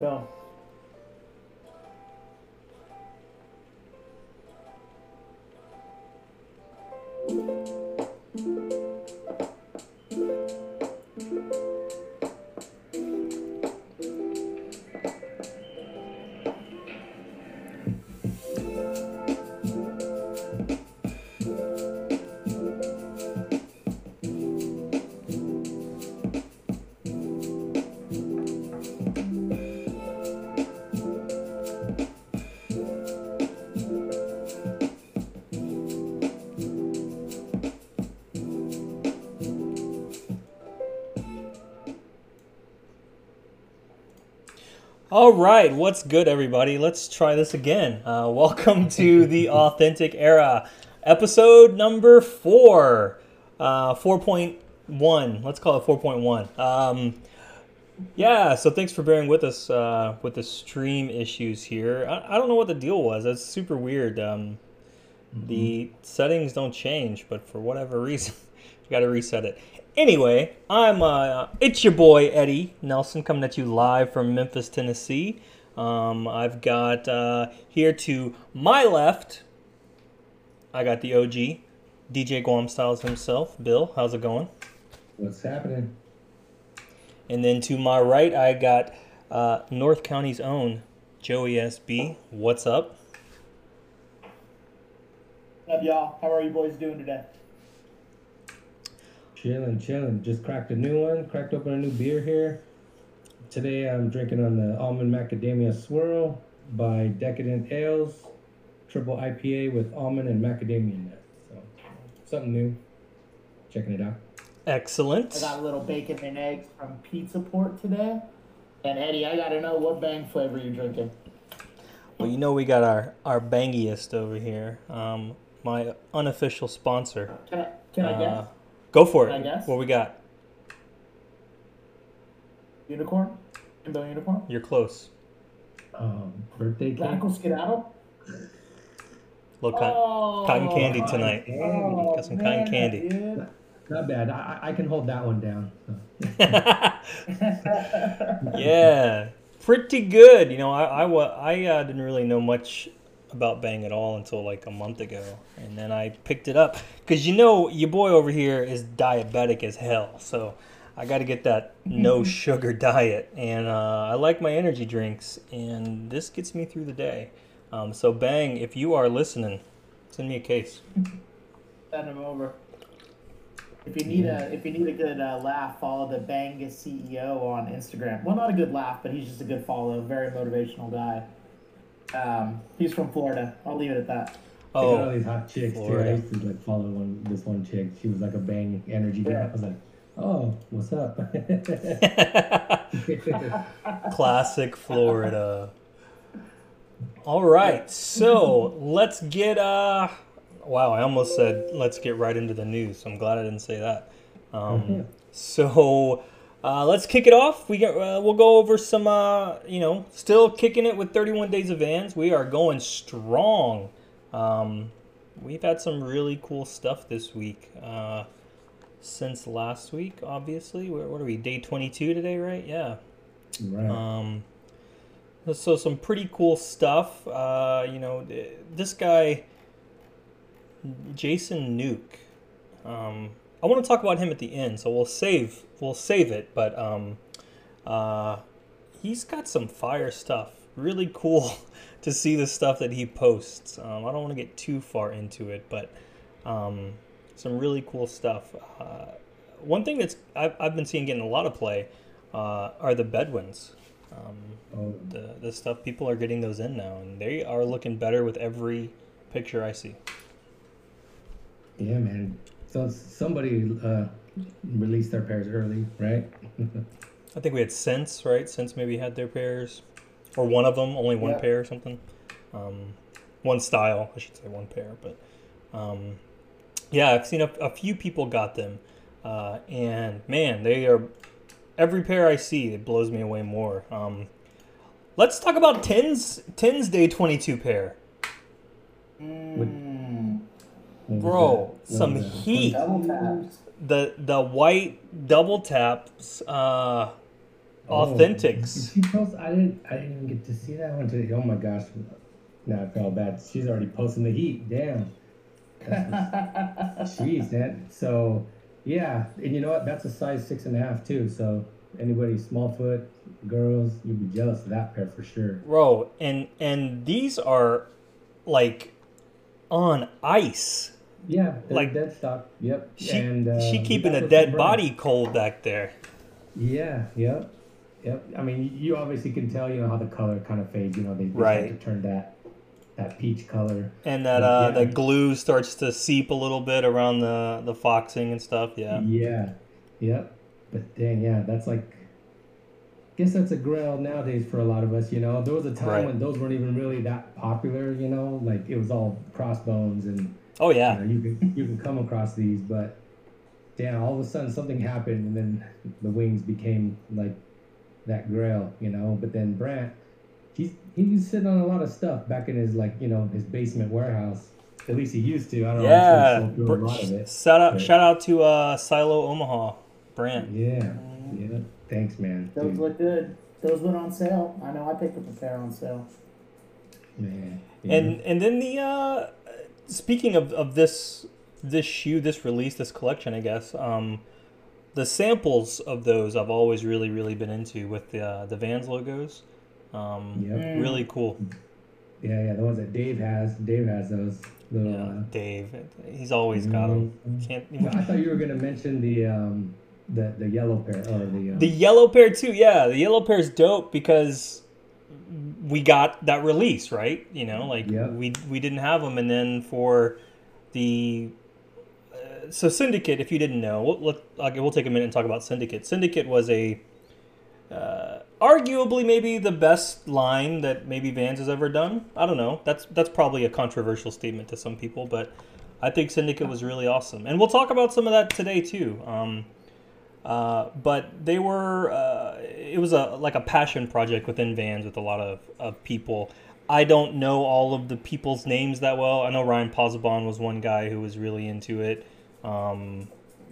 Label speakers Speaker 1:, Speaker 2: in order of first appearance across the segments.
Speaker 1: Go.
Speaker 2: All right, what's good, everybody? Let's try this again. Uh, welcome to the Authentic Era, episode number four, uh, 4.1. Let's call it 4.1. Um, yeah, so thanks for bearing with us uh, with the stream issues here. I, I don't know what the deal was. That's super weird. Um, The settings don't change, but for whatever reason, you got to reset it. Anyway, I'm uh, it's your boy Eddie Nelson coming at you live from Memphis, Tennessee. Um, I've got uh, here to my left, I got the OG, DJ Guam Styles himself. Bill, how's it going?
Speaker 3: What's happening?
Speaker 2: And then to my right, I got uh, North County's own Joey SB. What's up?
Speaker 1: What up, y'all? How are you boys doing today?
Speaker 3: Chilling, chilling. Just cracked a new one. Cracked open a new beer here. Today I'm drinking on the almond macadamia swirl by Decadent Ales, triple IPA with almond and macadamia nuts. So something new. Checking it out.
Speaker 2: Excellent.
Speaker 1: I got a little bacon and eggs from Pizza Port today. And Eddie, I gotta know what bang flavor you're drinking.
Speaker 2: Well, you know we got our our bangiest over here. Um, my unofficial sponsor.
Speaker 1: Can I, can I
Speaker 2: Uh,
Speaker 1: guess?
Speaker 2: Go for it.
Speaker 1: I guess?
Speaker 2: What we got?
Speaker 1: Unicorn? Rainbow Unicorn?
Speaker 2: You're close.
Speaker 3: Um, birthday cake.
Speaker 1: Radical Skedaddle?
Speaker 2: Little cotton,
Speaker 1: Oh,
Speaker 2: cotton candy tonight.
Speaker 1: Oh,
Speaker 2: Got some cotton
Speaker 1: man,
Speaker 2: candy.
Speaker 1: dude.
Speaker 3: Not bad. I, I I can hold that one down. So.
Speaker 2: yeah, pretty good. You know, I I, I uh, didn't really know much about Bang at all until like a month ago, and then I picked it up because you know your boy over here is diabetic as hell, so I got to get that no sugar diet, and uh, I like my energy drinks, and this gets me through the day. Um, so Bang, if you are listening, send me a case.
Speaker 1: Send him over. If you need a if you need a good uh, laugh, follow the Bangus CEO on Instagram. Well, not a good laugh, but he's just a good follow. Very motivational guy. Um, he's from Florida. I'll leave it at that.
Speaker 3: I got all
Speaker 2: Oh,
Speaker 3: these hot chicks too. I used to like follow one this one chick. She was like a bang energy guy. I was like, oh, what's up?
Speaker 2: Classic Florida. All right, so let's get uh wow, I almost said let's get right into the news. I'm glad I didn't say that. Um, so uh, let's kick it off. We get, uh, we'll go over some uh, you know, still kicking it with 31 days of Vans. We are going strong. Um, we've had some really cool stuff this week. Uh, since last week, obviously. What what are we? Day 22 today, right? Yeah.
Speaker 3: right.
Speaker 2: Um, so some pretty cool stuff. Uh, you know, this guy, Jason Nuke. Um, I want to talk about him at the end, so we'll save we'll save it. But um, uh, he's got some fire stuff. Really cool to see the stuff that he posts. Um, I don't want to get too far into it, but um, some really cool stuff. Uh, one thing that's I've, I've been seeing getting a lot of play uh, are the Bedwins. Um,
Speaker 3: oh,
Speaker 2: the the stuff people are getting those in now, and they are looking better with every picture I see.
Speaker 3: yeah, man. So somebody uh, released their pairs early, right?
Speaker 2: I think we had Sense, right? Sense maybe had their pairs, or one of them, only one
Speaker 1: Yeah.
Speaker 2: pair or something. Um, one style, I should say, one pair. But um, yeah, I've seen a, a few people got them, uh, and man, they are every pair I see, it blows me away more. Um, let's talk about Tens Tens Day Twenty Two pair.
Speaker 1: Mm,
Speaker 2: Bro, some heat.
Speaker 1: double taps.
Speaker 2: The the white double taps uh Authentics.
Speaker 3: She post. I didn't. I didn't even get to see that one today. Oh my gosh. Now I felt bad. She's already posting the heat. Damn. Jeez, man. So, yeah, and you know what? That's a size six and a half too. So anybody small foot girls, you'd be jealous of that pair for sure.
Speaker 2: Bro, and and these are like on ice.
Speaker 3: Yeah,
Speaker 2: Like-
Speaker 3: dead stock. Yep.
Speaker 2: She
Speaker 3: and uh,
Speaker 2: she keeping a dead body cold back there.
Speaker 3: Yeah. Yep. Yep. I mean, you obviously can tell, you know, how the color kind of fades. You know, they, they
Speaker 2: Right.
Speaker 3: start to turn that that peach color.
Speaker 2: And that
Speaker 3: Yeah.
Speaker 2: uh the glue starts to seep a little bit around the the foxing and stuff. Yeah.
Speaker 3: Yeah. Yep. But dang, yeah, that's like. Guess that's a grail nowadays for a lot of us. You know, there was a time
Speaker 2: Right.
Speaker 3: when those weren't even really that popular. You know, like it was all crossbones and
Speaker 2: Oh
Speaker 3: you,
Speaker 2: yeah.
Speaker 3: know, you can you can come across these, but damn, all of a sudden something happened, and then the wings became like that grail, you know. But then Brant, he's he's sitting on a lot of stuff back in his like you know his basement warehouse. At least he used to. I don't know.
Speaker 2: Yeah.
Speaker 3: Sure he sold through
Speaker 2: Br-
Speaker 3: a lot of it.
Speaker 2: Shout out
Speaker 3: but-
Speaker 2: shout out to uh Silo Omaha Brant.
Speaker 3: Yeah, yeah. Thanks, man.
Speaker 1: Those
Speaker 3: Dude,
Speaker 1: look good. Those went on sale. I know I picked up a pair on sale.
Speaker 3: man. Yeah.
Speaker 2: And and then the uh speaking of, of this this shoe, this release, this collection, I guess, um the samples of those I've always really, really been into with the uh, the Vans logos. Um
Speaker 3: Yep.
Speaker 2: Really cool.
Speaker 3: Yeah, yeah. The ones that Dave has. Dave has those little.
Speaker 2: Yeah,
Speaker 3: Uh,
Speaker 2: Dave. He's always got them. Can't
Speaker 3: I thought you were gonna mention the um the the yellow pair or the um,
Speaker 2: The yellow pair too, yeah. The yellow pair is dope because we got that release, right? You know, like
Speaker 3: Yeah.
Speaker 2: we we didn't have them, and then for the uh, so Syndicate, if you didn't know, we'll, let, okay, we'll take a minute and talk about Syndicate. Syndicate was a uh, arguably maybe the best line that maybe Vans has ever done. I don't know. That's that's probably a controversial statement to some people, but I think Syndicate was really awesome, and we'll talk about some of that today too. Um, uh, but they were uh, it was a like a passion project within Vans with a lot of, of people. I don't know all of the people's names that well. I know Ryan Posabon was one guy who was really into it. Um,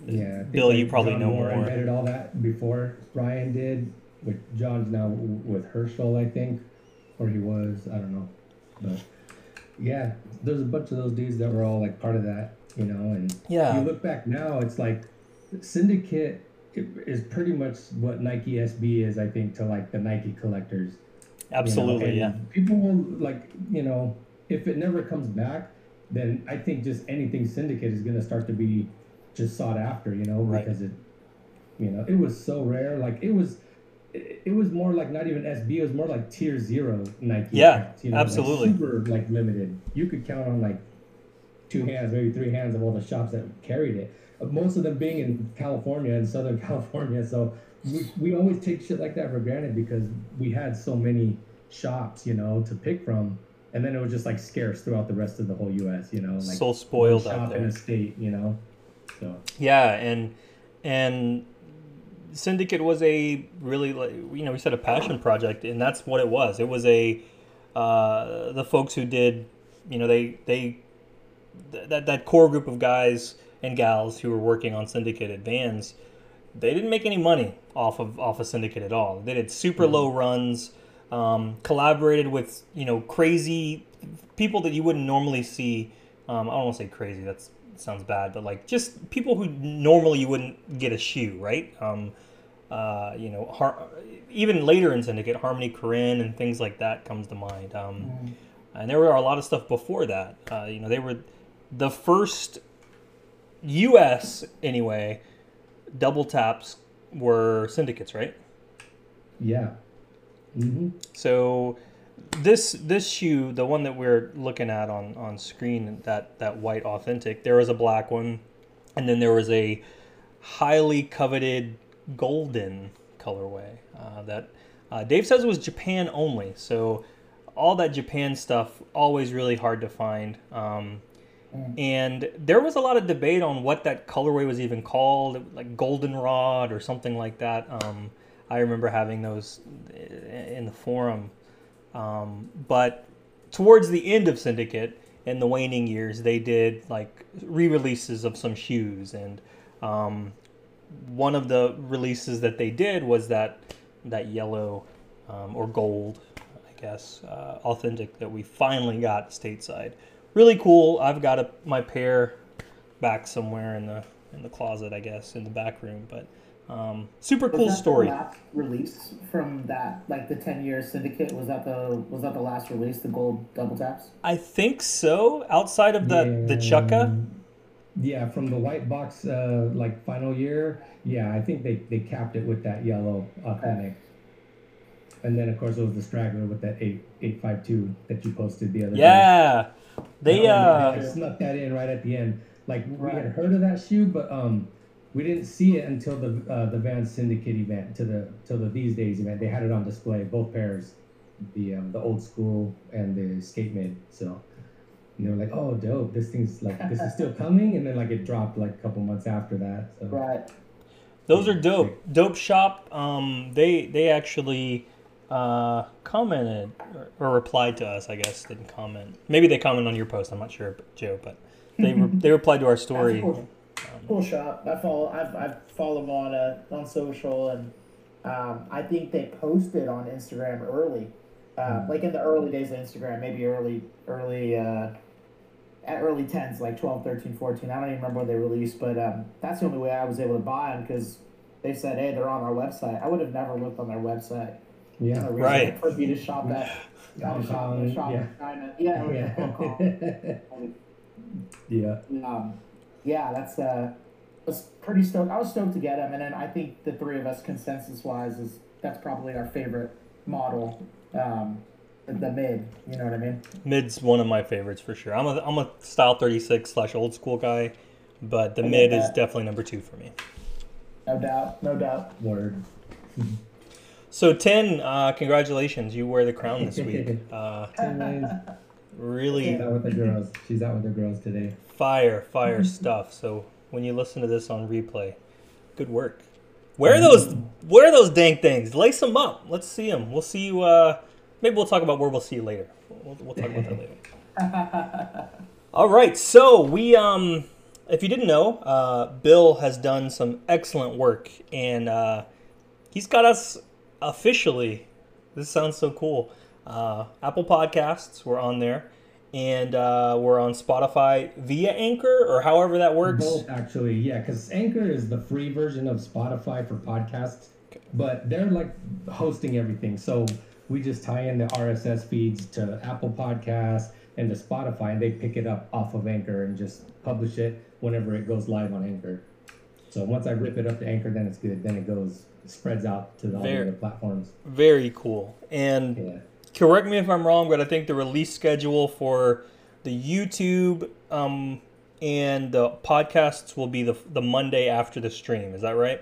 Speaker 3: Yeah,
Speaker 2: Bill, you probably
Speaker 3: John
Speaker 2: know
Speaker 3: Moore
Speaker 2: more.
Speaker 3: invented all that before Ryan did. With John's now with Herschel, I think, or he was. I don't know, but yeah, there's a bunch of those dudes that were all like part of that, you know. And
Speaker 2: Yeah.
Speaker 3: you look back now, it's like Syndicate is pretty much what Nike SB is, I think, to like the Nike collectors. you know,
Speaker 2: absolutely, yeah.
Speaker 3: People will like, you know, if it never comes back, then I think just anything syndicate is gonna start to be just sought after, you know,
Speaker 2: Right.
Speaker 3: because it, you know, it was so rare. Like it was, it, it was more like not even SB. It was more like tier zero Nike.
Speaker 2: Yeah,
Speaker 3: you know, like,
Speaker 2: absolutely.
Speaker 3: super like limited. You could count on like two hands, maybe three hands of all the shops that carried it. Most of them being in California and Southern California, so we, we always take shit like that for granted because we had so many shops, you know, to pick from, and then it was just like scarce throughout the rest of the whole U.S. You know, like
Speaker 2: so spoiled
Speaker 3: one
Speaker 2: out
Speaker 3: shop in
Speaker 2: there.
Speaker 3: a state, you know. So
Speaker 2: Yeah, and and Syndicate was a really like you know we said a passion project, and that's what it was. It was a uh, the folks who did you know they they th- that that core group of guys and gals who were working on Syndicate at Vans, they didn't make any money off of off of Syndicate at all. They did super low runs, um, collaborated with you know crazy people that you wouldn't normally see. Um, I don't want to say crazy. That sounds bad, but like just people who normally you wouldn't get a shoe, right? Um, uh, you know, Har- even later in Syndicate, Harmony Korine and things like that comes to mind. Um, and there were a lot of stuff before that. Uh, you know, they were the first U.S. anyway. Double taps were syndicates, right?
Speaker 3: yeah, hmm
Speaker 2: So this this shoe, the one that we're looking at on on screen, that that white authentic, there was a black one, and then there was a highly coveted golden colorway uh, that uh, Dave says was Japan only. So all that Japan stuff always really hard to find. Um, and there was a lot of debate on what that colorway was even called, like goldenrod or something like that. Um, I remember having those in the forum. Um, but towards the end of Syndicate, in the waning years, they did like re-releases of some shoes, and um, one of the releases that they did was that that yellow um, or gold, I guess, uh, authentic that we finally got stateside. Really cool. I've got a, my pair back somewhere in the in the closet, I guess, in the back room. But um, super
Speaker 1: Was
Speaker 2: cool
Speaker 1: that the
Speaker 2: story.
Speaker 1: last release from that, like the ten year syndicate. Was that the was that the last release? The gold double taps.
Speaker 2: I think so. Outside of the the Chukka,
Speaker 3: Yeah, from the white box, uh, like final year. Yeah, I think they, they capped it with that yellow authentic. And then of course it was the straggler with that eight eight five two that you posted the other day.
Speaker 2: yeah, they
Speaker 3: That
Speaker 2: uh,
Speaker 3: one, they snuck that in right at the end. Like we had heard of that shoe, but um, we didn't see it until the uh, the Van Syndicate event, to the till the These Days event. They had it on display, both pairs, the um, the old school and the skate mid. So and they were like, "Oh, dope! This thing's like this is still coming." And then like it dropped like a couple months after that. So
Speaker 1: Right.
Speaker 2: Those are dope. Dope Shop. Um, they they actually uh, commented or, or replied to us. I guess didn't comment. Maybe they comment on your post. I'm not sure, Joe, but they re- they replied to our story.
Speaker 1: Cool. Cool shop. I follow. I've I've followed them on uh, on social, and um, I think they posted on Instagram early, uh, like in the early days of Instagram, maybe early early uh, at early tens, like 12, 13, 14. I don't even remember when they released, but um, that's the only way I was able to buy them because they said, hey, they're on our website. I would have never looked on their website.
Speaker 3: Yeah,
Speaker 1: No reason
Speaker 2: Right.
Speaker 1: For me to shop that.
Speaker 3: Hong
Speaker 1: shop,
Speaker 3: Kong,
Speaker 1: shop
Speaker 3: yeah.
Speaker 1: China. Yeah, oh, yeah. Hong Kong.
Speaker 3: yeah.
Speaker 1: Um, yeah, that's uh, was pretty stoked. I was stoked to get him, and then I think the three of us, consensus wise, is that's probably our favorite model. Um, the, the mid, you know what I mean?
Speaker 2: Mid's one of my favorites for sure. I'm a I'm a style 36 slash old school guy, but the
Speaker 1: I
Speaker 2: mid is definitely number two for me.
Speaker 1: No doubt, no doubt.
Speaker 3: Word.
Speaker 2: So ten, uh, congratulations! You wear the crown this week. Uh,
Speaker 3: Anyways,
Speaker 2: really
Speaker 3: She's out with the girls. She's out with the girls today.
Speaker 2: fire, fire stuff. So when you listen to this on replay, good work. Wear those, wear those dang things. Lace them up. Let's see them. We'll see you. Uh, maybe we'll talk about where we'll see you later. We'll, we'll talk about that later. All right. So we, um, if you didn't know, uh, Bill has done some excellent work, and uh, he's got us officially. This sounds so cool. Uh, Apple Podcasts, we're on there, and uh, we're on Spotify via Anchor or however that works.
Speaker 3: Both actually, yeah, because Anchor is the free version of Spotify for podcasts, but they're like hosting everything. So we just tie in the RSS feeds to Apple Podcasts and to Spotify, and they pick it up off of Anchor and just publish it whenever it goes live on Anchor. So once I rip it up to Anchor, then it's good. Then it goes spreads out to the
Speaker 2: Very-
Speaker 3: other platforms.
Speaker 2: Very cool. And
Speaker 3: Yeah.
Speaker 2: correct me if I'm wrong, but I think the release schedule for the YouTube um, and the podcasts will be the the Monday after the stream. Is that right?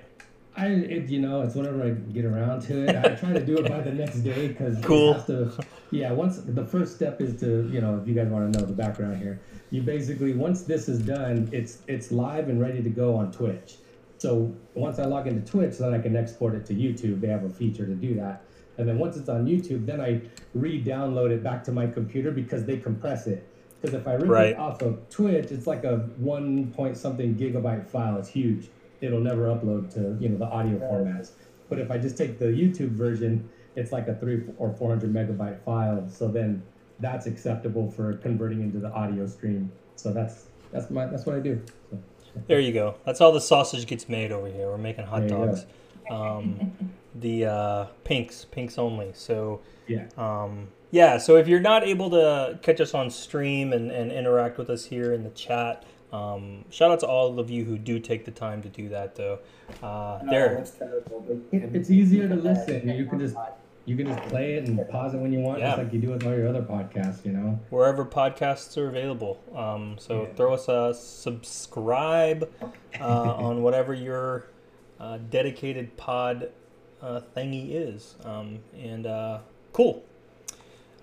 Speaker 3: I, it, you know, it's whenever I get around to it. I try to do it by the next day because
Speaker 2: Cool.
Speaker 3: To, yeah, once the first step is to, you know, if you guys want to know the background here, you basically once this is done, it's it's live and ready to go on Twitch. So once I log into Twitch, then I can export it to YouTube. They have a feature to do that. And then once it's on YouTube, then I re-download it back to my computer because they compress it. Because if I rip
Speaker 2: Right.
Speaker 3: it off of Twitch, it's like a one point something gigabyte file. It's huge. It'll never upload to you know the audio formats. But if I just take the YouTube version, it's like a three or four hundred megabyte file. So then that's acceptable for converting into the audio stream. So that's that's my that's what I do. So,
Speaker 2: There you go. That's how the sausage gets made over here. We're making hot
Speaker 3: There
Speaker 2: dogs. Um, the uh, pinks, pinks only. So
Speaker 3: yeah.
Speaker 2: Um, yeah, so if you're not able to catch us on stream and, and interact with us here in the chat, um, shout out to all of you who do take the time to do that, though. Uh,
Speaker 1: No,
Speaker 2: there,
Speaker 1: it's terrible.
Speaker 3: It's easier to listen. You can just you can just play it and pause it when you want,
Speaker 2: Yeah.
Speaker 3: just like you do with all your other podcasts. You know.
Speaker 2: wherever podcasts are available. Um, so
Speaker 3: Yeah.
Speaker 2: throw us a subscribe uh, on whatever your uh, dedicated pod uh, thingy is. Um, and uh, cool.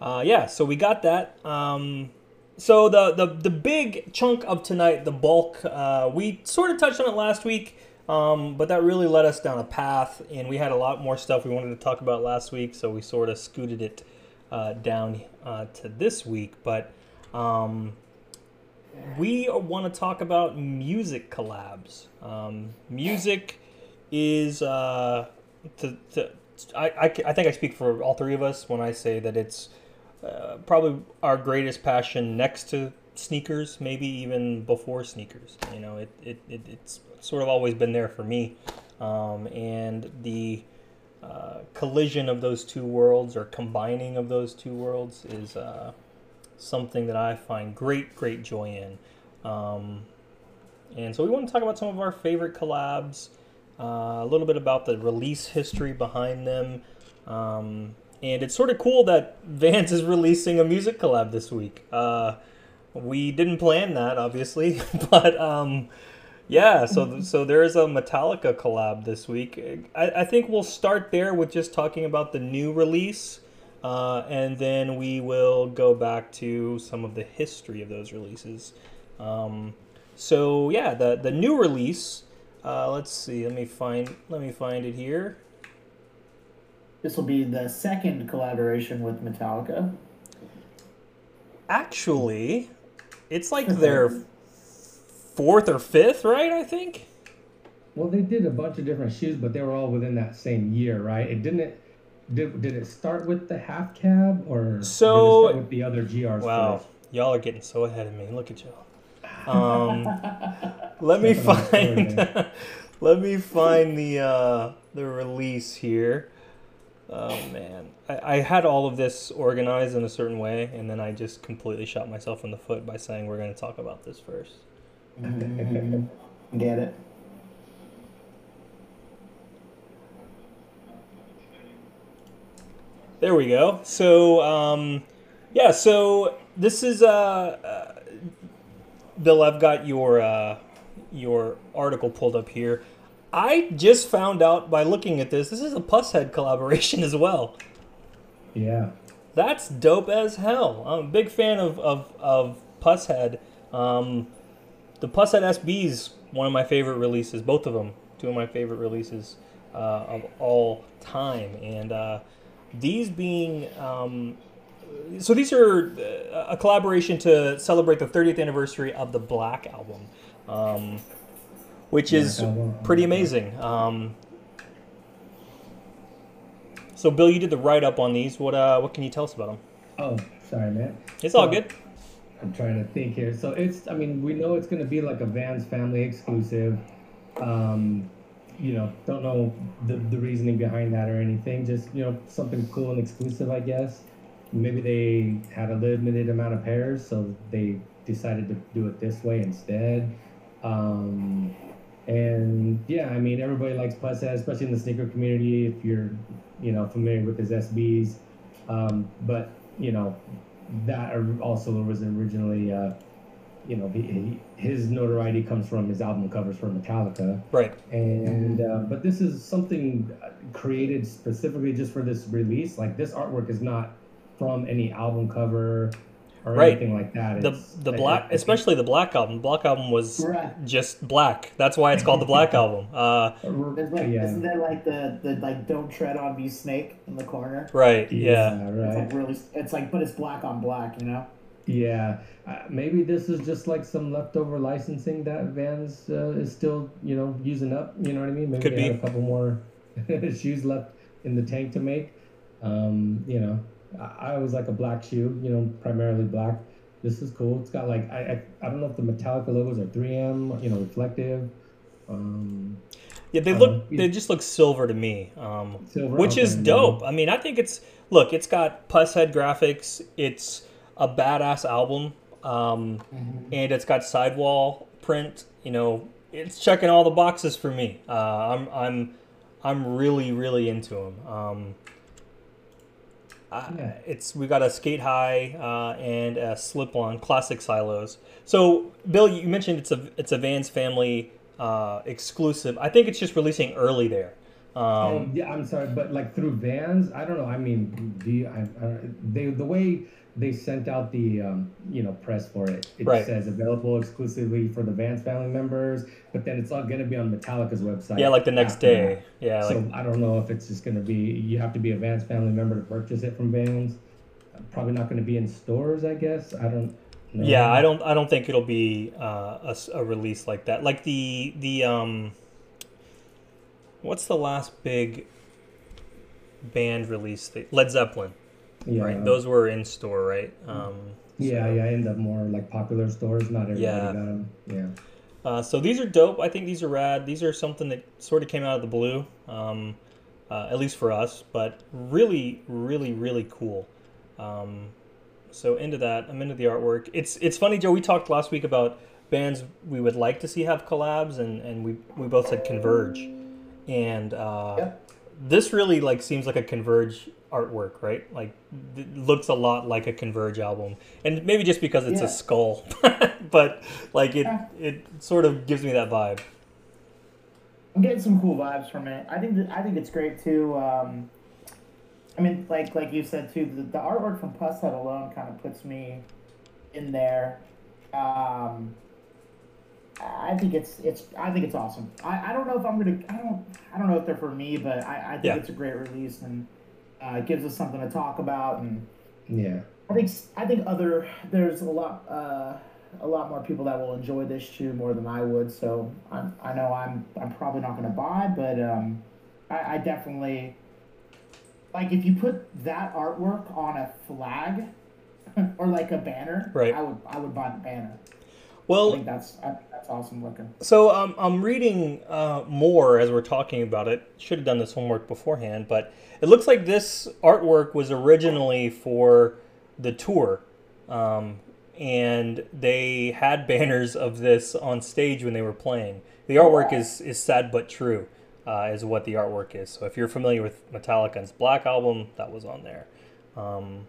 Speaker 2: Uh, yeah, so we got that. Um, so the, the the big chunk of tonight, the bulk, uh, we sort of touched on it last week, um, but that really led us down a path, and we had a lot more stuff we wanted to talk about last week, so we sort of scooted it uh, down uh, to this week. But um, we want to talk about music collabs. Um, music is uh, to, to I, I, I think I speak for all three of us when I say that it's uh, probably our greatest passion next to sneakers, maybe even before sneakers. You know, it, it, it it's sort of always been there for me. Um, and the uh, collision of those two worlds or combining of those two worlds is uh, something that I find great, great joy in. Um, and so we want to talk about some of our favorite collabs, uh, a little bit about the release history behind them. Um, and it's sort of cool that Vans is releasing a music collab this week. Uh, we didn't plan that, obviously, but um, yeah. So so there is a Metallica collab this week. I, I think we'll start there with just talking about the new release, uh, and then we will go back to some of the history of those releases. Um, so yeah, the the new release. Uh, let's see. Let me find. Let me find it here.
Speaker 1: This will be the second collaboration with Metallica.
Speaker 2: Actually, it's like their fourth or fifth, right? I think.
Speaker 3: Well, they did a bunch of different shoes, but they were all within that same year, right? It didn't. Did, did it start with the half cab or
Speaker 2: So-
Speaker 3: did it start with the other GRs
Speaker 2: Wow,
Speaker 3: first?
Speaker 2: y'all are getting so ahead of me. Look at y'all. Um, let me
Speaker 3: Stepping on the
Speaker 2: find. let me find the uh, the release here. Oh man, I, I had all of this organized in a certain way, and then I just completely shot myself in the foot by saying we're going to talk about this first.
Speaker 1: Mhm. Get it?
Speaker 2: There we go. So, um, yeah, so this is uh, uh, Bill. I've got your uh, your article pulled up here. I just found out by looking at this. This is a Pushead collaboration as well.
Speaker 3: Yeah.
Speaker 2: That's dope as hell. I'm a big fan of of, of Pushead. Um, the Pushead SBs, one of my favorite releases. Both of them, two of my favorite releases uh, of all time. And uh, these being, um, so these are uh, a collaboration to celebrate the 30th anniversary of the Black album, um, which is pretty amazing. Um, so, Bill, you did the write up on these. What uh, what can you tell us about them?
Speaker 3: Oh, sorry, man.
Speaker 2: It's all good.
Speaker 3: I'm trying to think here. So it's, I mean, we know it's going to be like a Vans family exclusive. Um, you know, don't know the, the reasoning behind that or anything. Just, you know, something cool and exclusive, I guess. Maybe they had a limited amount of pairs, so they decided to do it this way instead. Um, and yeah, I mean, everybody likes Pushead, especially in the sneaker community. If you're, you know, familiar with his SBs, um, but you know, that also was originally, uh, you know, he, he, his notoriety comes from his album covers for Metallica,
Speaker 2: Right.
Speaker 3: and uh, but this is something uh, created specifically just for this release. Like this artwork is not from any album cover or
Speaker 2: Right.
Speaker 3: anything like that.
Speaker 2: The
Speaker 3: It's-
Speaker 2: the
Speaker 3: I-
Speaker 2: black,
Speaker 3: I think-
Speaker 2: especially the Black album. The Black album was
Speaker 1: Right.
Speaker 2: just black. That's why it's called the Black album. Uh,
Speaker 1: Isn't that,
Speaker 3: yeah.
Speaker 1: isn't that like the, the like don't tread on me snake in the corner?
Speaker 2: right. Yeah.
Speaker 1: It's
Speaker 3: right.
Speaker 1: like really, it's like, but it's black on black, you know?
Speaker 3: Yeah, uh, maybe this is just like some leftover licensing that Vans uh, is still, you know, using up. You know what I mean? Maybe
Speaker 2: Could
Speaker 3: they had
Speaker 2: be.
Speaker 3: a couple more shoes left in the tank to make. Um, you know, I, I always like a black shoe. You know, primarily black. This is cool. It's got like I I, I don't know if the Metallica logos are 3M. You know, reflective. Um,
Speaker 2: Yeah. They look.
Speaker 3: yeah.
Speaker 2: They just look silver to me. Um,
Speaker 3: silver.
Speaker 2: which is
Speaker 3: okay,
Speaker 2: dope. I mean, I think it's look. It's got Pushead graphics. It's a badass album. Um, and it's got sidewall print. You know, it's checking all the boxes for me. Uh, I'm I'm I'm really really into them. Um,
Speaker 3: Yeah.
Speaker 2: It's we got a skate high uh, and a slip on classic silos. So Bill, you mentioned it's a it's a Vans family uh, exclusive. I think it's just releasing early there. Um,
Speaker 3: Oh, yeah, I'm sorry, but like through Vans, I don't know. I mean, do you, I, I, they the way they sent out the um, you know press for it, it
Speaker 2: Right.
Speaker 3: says available exclusively for the Vans family members, but then it's all gonna be on Metallica's website.
Speaker 2: yeah, like the next day.
Speaker 3: that.
Speaker 2: Yeah, like
Speaker 3: so I don't know if it's just gonna be you have to be a Vans family member to purchase it from Vans. Probably not gonna be in stores, I guess. I don't. know.
Speaker 2: Yeah, I don't. I don't think it'll be uh, a, a release like that. Like the the um, what's the last big band release. They, Led Zeppelin,
Speaker 3: Yeah.
Speaker 2: right? Those were in store, right? Um,
Speaker 3: Yeah,
Speaker 2: so-
Speaker 3: yeah, in the more like popular stores, not everybody
Speaker 2: Yeah.
Speaker 3: got them. Yeah.
Speaker 2: Uh, so these are dope. I think these are rad. These are something that sort of came out of the blue, um, uh, at least for us, but really, really, really cool. Um, so into that, I'm into the artwork. It's it's funny, Joe. We talked last week about bands we would like to see have collabs, and, and we we both said Converge, and uh,
Speaker 1: Yep.
Speaker 2: this really like seems like a Converge artwork, right? Like it looks a lot like a Converge album, and maybe just because it's
Speaker 1: Yeah.
Speaker 2: a skull, but like it
Speaker 1: Yeah.
Speaker 2: it sort of gives me that vibe.
Speaker 1: I'm getting some cool vibes from it. I think that, I think it's great too. Um, I mean, like like you said too, the, the artwork from Pushead alone kind of puts me in there. Um, I think it's it's I think it's awesome. I, I don't know if I'm gonna I don't I don't know if they're for me, but I, I think
Speaker 2: Yeah.
Speaker 1: it's a great release and uh, it gives us something to talk about and
Speaker 3: Yeah.
Speaker 1: I think I think other there's a lot uh, a lot more people that will enjoy this shoe more than I would. So I'm, I know I'm I'm probably not going to buy, but um, I, I definitely like if you put that artwork on a flag or like a banner.
Speaker 2: Right.
Speaker 1: I would I would buy the banner. I
Speaker 2: Well,
Speaker 1: think that's I, that's awesome looking.
Speaker 2: So um, I'm reading uh, more as we're talking about it. Should have done this homework beforehand, but it looks like this artwork was originally for the tour, um, and they had banners of this on stage when they were playing. The artwork is is sad but true, uh, is what the artwork is. So if you're familiar with Metallica's Black album, that was on there. Um,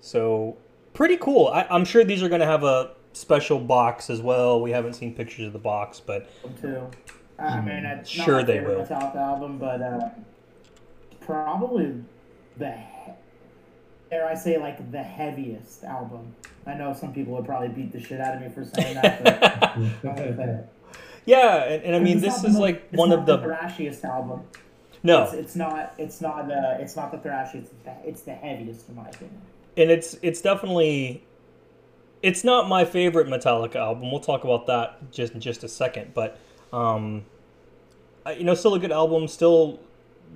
Speaker 2: so pretty cool. I, I'm sure these are going to have a special box as well. We haven't seen pictures of the box, but
Speaker 1: Too. I mean, it's
Speaker 2: Mm, Sure
Speaker 1: not
Speaker 2: they will.
Speaker 1: Metallica album, but uh, probably the he- dare I say like the heaviest album. I know some people would probably beat the shit out of me for saying that, but I'm gonna say it.
Speaker 2: yeah, and, and I mean this
Speaker 1: not the
Speaker 2: is like
Speaker 1: it's
Speaker 2: one of the
Speaker 1: thrashiest album.
Speaker 2: No,
Speaker 1: it's not. It's not. Uh, it's not the thrashiest. It's the, it's the heaviest in my opinion.
Speaker 2: and it's it's definitely it's not my favorite Metallica album. We'll talk about that just in just a second, but um, I- you know, still a good album. Still,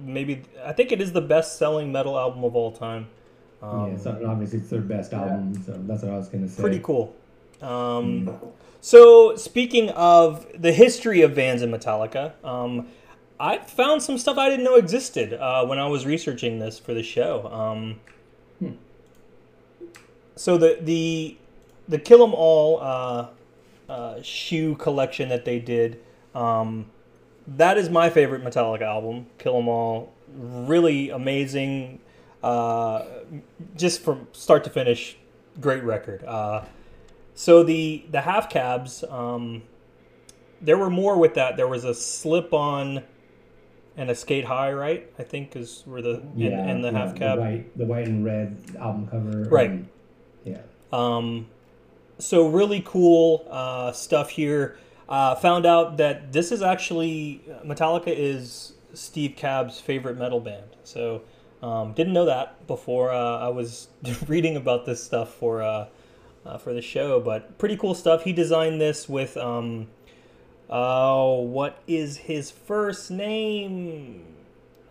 Speaker 2: maybe I think it is the best selling metal album of all time. Um,
Speaker 3: yeah. So obviously it's their best album, so that's what I was gonna say.
Speaker 2: pretty cool. Um, so speaking of the history of Vans and Metallica, um, I found some stuff I didn't know existed uh, when I was researching this for the show. Um, So the the the Kill 'Em All uh, uh, shoe collection that they did, um, that is my favorite Metallica album. Kill 'Em All, really amazing, uh, just from start to finish, great record. Uh, so the the half cabs, um, there were more with that. There was a slip on and a skate high, right? I think is where the
Speaker 3: Yeah.
Speaker 2: and, and the
Speaker 3: yeah,
Speaker 2: half cab.
Speaker 3: The white, the white and red album cover.
Speaker 2: Right.
Speaker 3: um, yeah.
Speaker 2: Um, so really cool uh, stuff here. Uh, found out that this is actually Metallica is Steve Cab's favorite metal band. So um, didn't know that before uh, I was reading about this stuff for uh, uh, for the show. But pretty cool stuff. He designed this with um, oh, what is his first name?